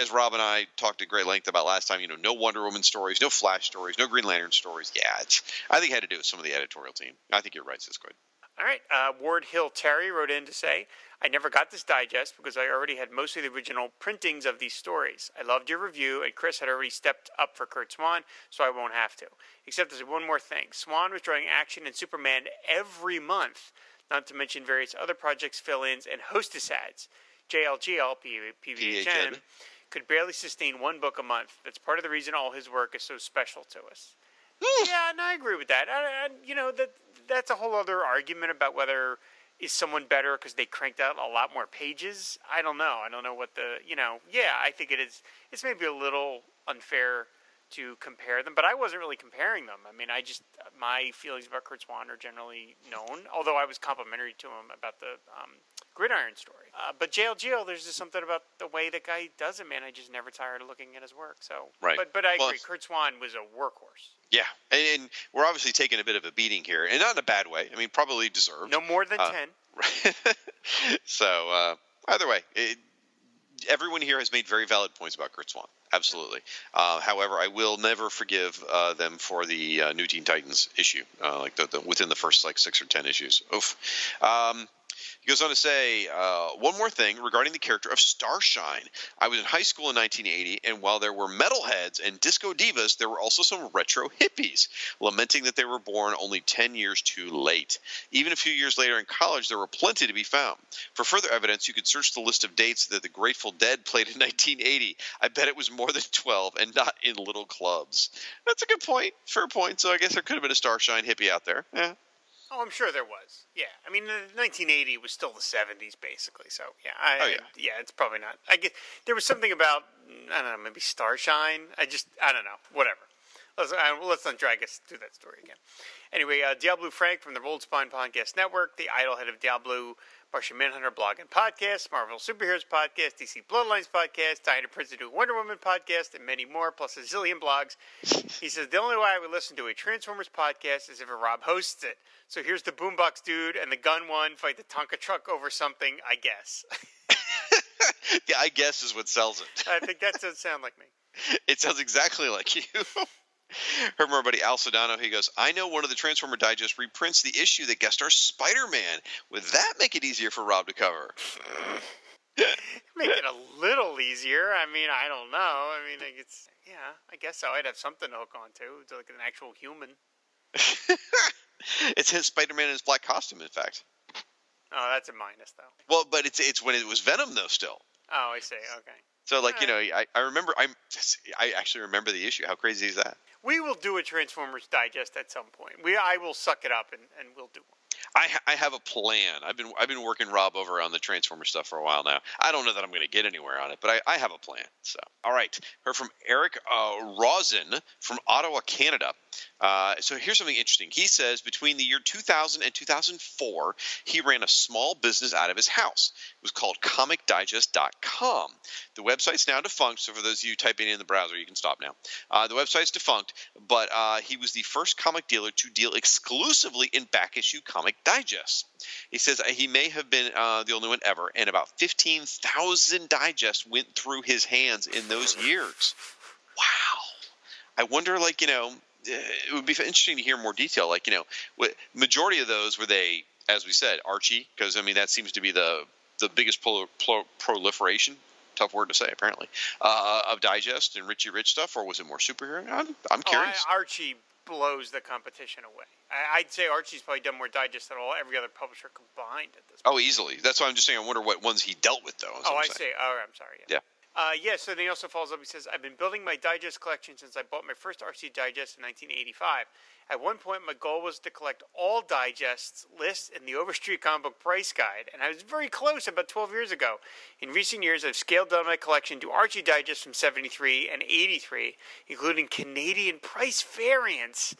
as Rob and I talked at great length about last time, you know, no Wonder Woman stories, no Flash stories, no Green Lantern stories. Yeah, it's, I think it had to do with some of the editorial team. I think you're right, Siskoid. All right. Uh, Ward Hill Terry wrote in to say, I never got this digest because I already had mostly the original printings of these stories. I loved your review, and Chris had already stepped up for Curt Swan, so I won't have to. Except there's one more thing Swan was drawing action and Superman every month, not to mention various other projects, fill ins, and hostess ads. JLGL, PBHN, could barely sustain one book a month. That's part of the reason all his work is so special to us. yeah, and I agree with that. I, I, you know that that's a whole other argument about whether is someone better because they cranked out a lot more pages. I don't know. I don't know what the you know. Yeah, I think it is. It's maybe a little unfair to compare them, but I wasn't really comparing them. I mean, I just my feelings about Curt Swan are generally known. Although I was complimentary to him about the um, Gridiron story. Uh, but JLGO, there's just something about the way the guy does it, man. I just never tired of looking at his work. So, Right. But but I Well, agree. Curt Swan was a workhorse. Yeah, and, and we're obviously taking a bit of a beating here, and not in a bad way. I mean, probably deserved. No more than Uh, ten. so uh, either way, it, everyone here has made very valid points about Curt Swan. Absolutely. Uh, however, I will never forgive uh, them for the uh, New Teen Titans issue, uh, like the, the, within the first like six or ten issues. Oof. Um, he goes on to say uh, one more thing regarding the character of Starshine. I was in high school in 1980, and while there were metalheads and disco divas, there were also some retro hippies, lamenting that they were born only 10 years too late. Even a few years later in college, there were plenty to be found. For further evidence, you could search the list of dates that the Grateful Dead played in 1980. I bet it was more than 12 and not in little clubs. That's a good point. Fair point. So I guess there could have been a Starshine hippie out there. Yeah. Oh, I'm sure there was. Yeah, I mean, 1980 was still the 70s, basically. So yeah, I, Oh, yeah. yeah, it's probably not. I get there was something about I don't know, maybe Starshine. I just I don't know, whatever. Let's let's not drag us through that story again. Anyway, uh, Diabolu Frank from the Rolled Spine Podcast Network, the idol head of Diabolu, Martian Manhunter blog and podcast, Marvel Superheroes podcast, DC Bloodlines podcast, Diana Prince to do Wonder Woman podcast, and many more, plus a zillion blogs. He says the only way I would listen to a Transformers podcast is if a Rob hosts it. So here's the boombox dude and the gun one fight the Tonka truck over something. I guess. yeah, I guess is what sells it. I think that does sound like me. It sounds exactly like you. Heard from our buddy Al Sedano. He goes, I know one of the Transformer Digest reprints the issue that guest stars Spider Man. Would that make it easier for Rob to cover? Make it a little easier. I mean, I don't know. I mean, it's yeah. I guess so. I'd have something to hook on to. It's like an actual human. it's his Spider Man in his black costume, in fact. Oh, that's a minus though. Well, but it's it's when it was Venom though, still. Oh, I see. Okay. So like you know, I, I remember I'm I actually remember the issue. How crazy is that? We will do a Transformers Digest at some point. We I will suck it up and, and we'll do one. I I have a plan. I've been I've been working Rob over on the Transformer stuff for a while now. I don't know that I'm going to get anywhere on it, but I, I have a plan. So all right, heard from Eric uh, Rosen from Ottawa, Canada. Uh, so here's something interesting. He says between the year 2000 and 2004, he ran a small business out of his house. It was called ComicDigest.com. The website's now defunct, so for those of you typing in the browser, you can stop now. Uh, the website's defunct, but uh, he was the first comic dealer to deal exclusively in back issue comic digests. He says he may have been uh, the only one ever, and about 15,000 digests went through his hands in those years. Wow. I wonder, like, you know, it would be interesting to hear more detail. Like, you know, what majority of those were they, as we said, Archie, because I mean that seems to be the the biggest pro, pro, proliferation. Tough word to say, apparently, uh, of digest and Richie Rich stuff, or was it more superhero? I'm, I'm curious. Oh, I, Archie blows the competition away. I, I'd say Archie's probably done more digest than all every other publisher combined at this. point. oh, easily. That's why I'm just saying. I wonder what ones he dealt with, though. Oh, I saying. see. Oh, I'm sorry. Yeah. Uh, yeah, so then he also follows up. He says, I've been building my digest collection since I bought my first Archie Digest in 1985. At one point, my goal was to collect all digests lists in the Overstreet Comic Book Price Guide, and I was very close about 12 years ago. In recent years, I've scaled down my collection to Archie Digest from 73 and 83, including Canadian price variants.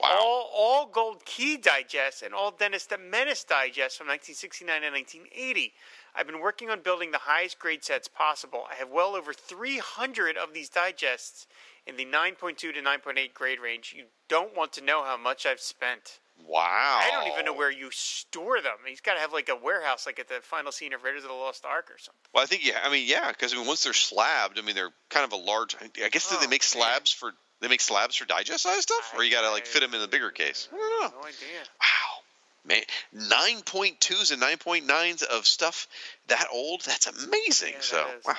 Wow. All, all Gold Key Digests and all Dennis the Menace Digests from 1969 and 1980. I've been working on building the highest grade sets possible. I have well over 300 of these digests in the 9.2 to 9.8 grade range. You don't want to know how much I've spent. Wow. I don't even know where you store them. He's got to have like a warehouse, like at the final scene of Raiders of the Lost Ark or something. Well, I think yeah. I mean, yeah, because I mean, once they're slabbed, I mean, they're kind of a large. I guess do Oh, they make man. slabs for they make slabs for digest size stuff, or you got to like fit them in the bigger case. I don't know. No idea. Wow, man, nine point twos and nine point nines of stuff that old. That's amazing. Yeah, so that wow,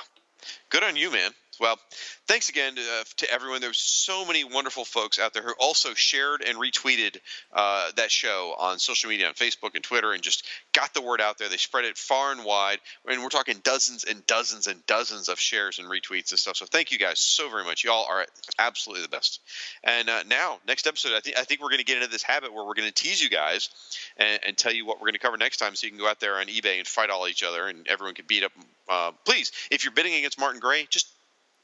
good on you, man. Well, thanks again to, uh, to everyone. There's so many wonderful folks out there who also shared and retweeted uh, that show on social media, on Facebook and Twitter, and just got the word out there. They spread it far and wide, and we're talking dozens and dozens and dozens of shares and retweets and stuff. So thank you guys so very much. Y'all are absolutely the best. And uh, now, next episode, I think I think we're going to get into this habit where we're going to tease you guys and, and tell you what we're going to cover next time, so you can go out there on eBay and fight all each other, and everyone can beat up. Uh, please, if you're bidding against Martin Gray, just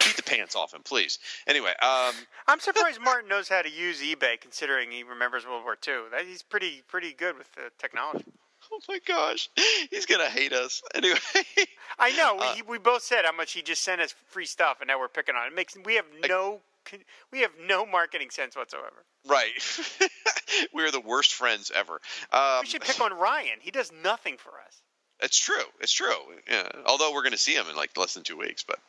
beat the pants off him, please. Anyway, um, I'm surprised Martin knows how to use eBay, considering he remembers World War II. That, he's pretty pretty good with the technology. oh my gosh, he's gonna hate us. Anyway, I know. Uh, we, we both said how much he just sent us free stuff, and now we're picking on it. it makes we have no we have no marketing sense whatsoever. right, we're the worst friends ever. Um, We should pick on Ryan. He does nothing for us. It's true. It's true. Yeah. Although we're going to see him in like less than two weeks, but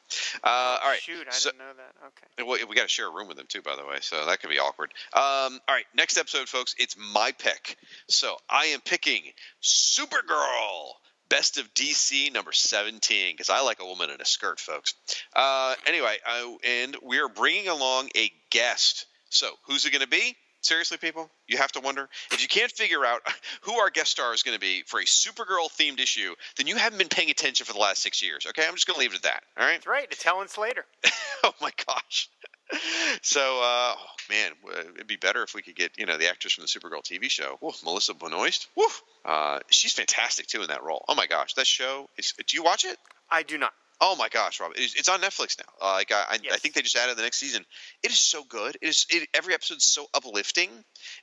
uh, all right. Shoot, I So- didn't know that. Okay. we, we got to share a room with him too, by the way, so that could be awkward. Um, all right, next episode, folks. It's my pick. So I am picking Supergirl, Best of DC number seventeen, because I like a woman in a skirt, folks. Uh, anyway, I, and we are bringing along a guest. So who's it going to be? Seriously, people, you have to wonder. If you can't figure out who our guest star is going to be for a Supergirl themed issue, then you haven't been paying attention for the last six years. Okay, I'm just going to leave it at that. All right. That's right. It's Helen Slater. oh my gosh. So, uh, oh man, it'd be better if we could get you know the actress from the Supergirl TV show, Woo, Melissa Benoist. Woo, uh, she's fantastic too in that role. Oh my gosh, that show is. Do you watch it? I do not. Oh my gosh, Rob, it's, it's on Netflix now. Uh, like I, I, I think they just added the next season. It is so good. It is it, every episode's so uplifting,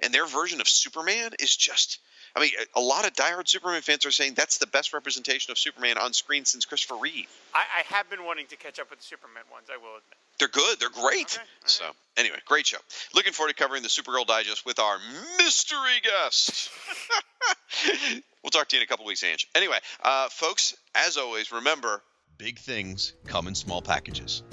and their version of Superman is just. I mean, a lot of diehard Superman fans are saying that's the best representation of Superman on screen since Christopher Reeve. I, I have been wanting to catch up with the Superman ones. I will admit. They're good. They're great. Okay, right. So anyway, great show. Looking forward to covering the Supergirl Digest with our mystery guest. we'll talk to you in a couple weeks, Anj. Anyway, uh, folks, as always, remember big things come in small packages.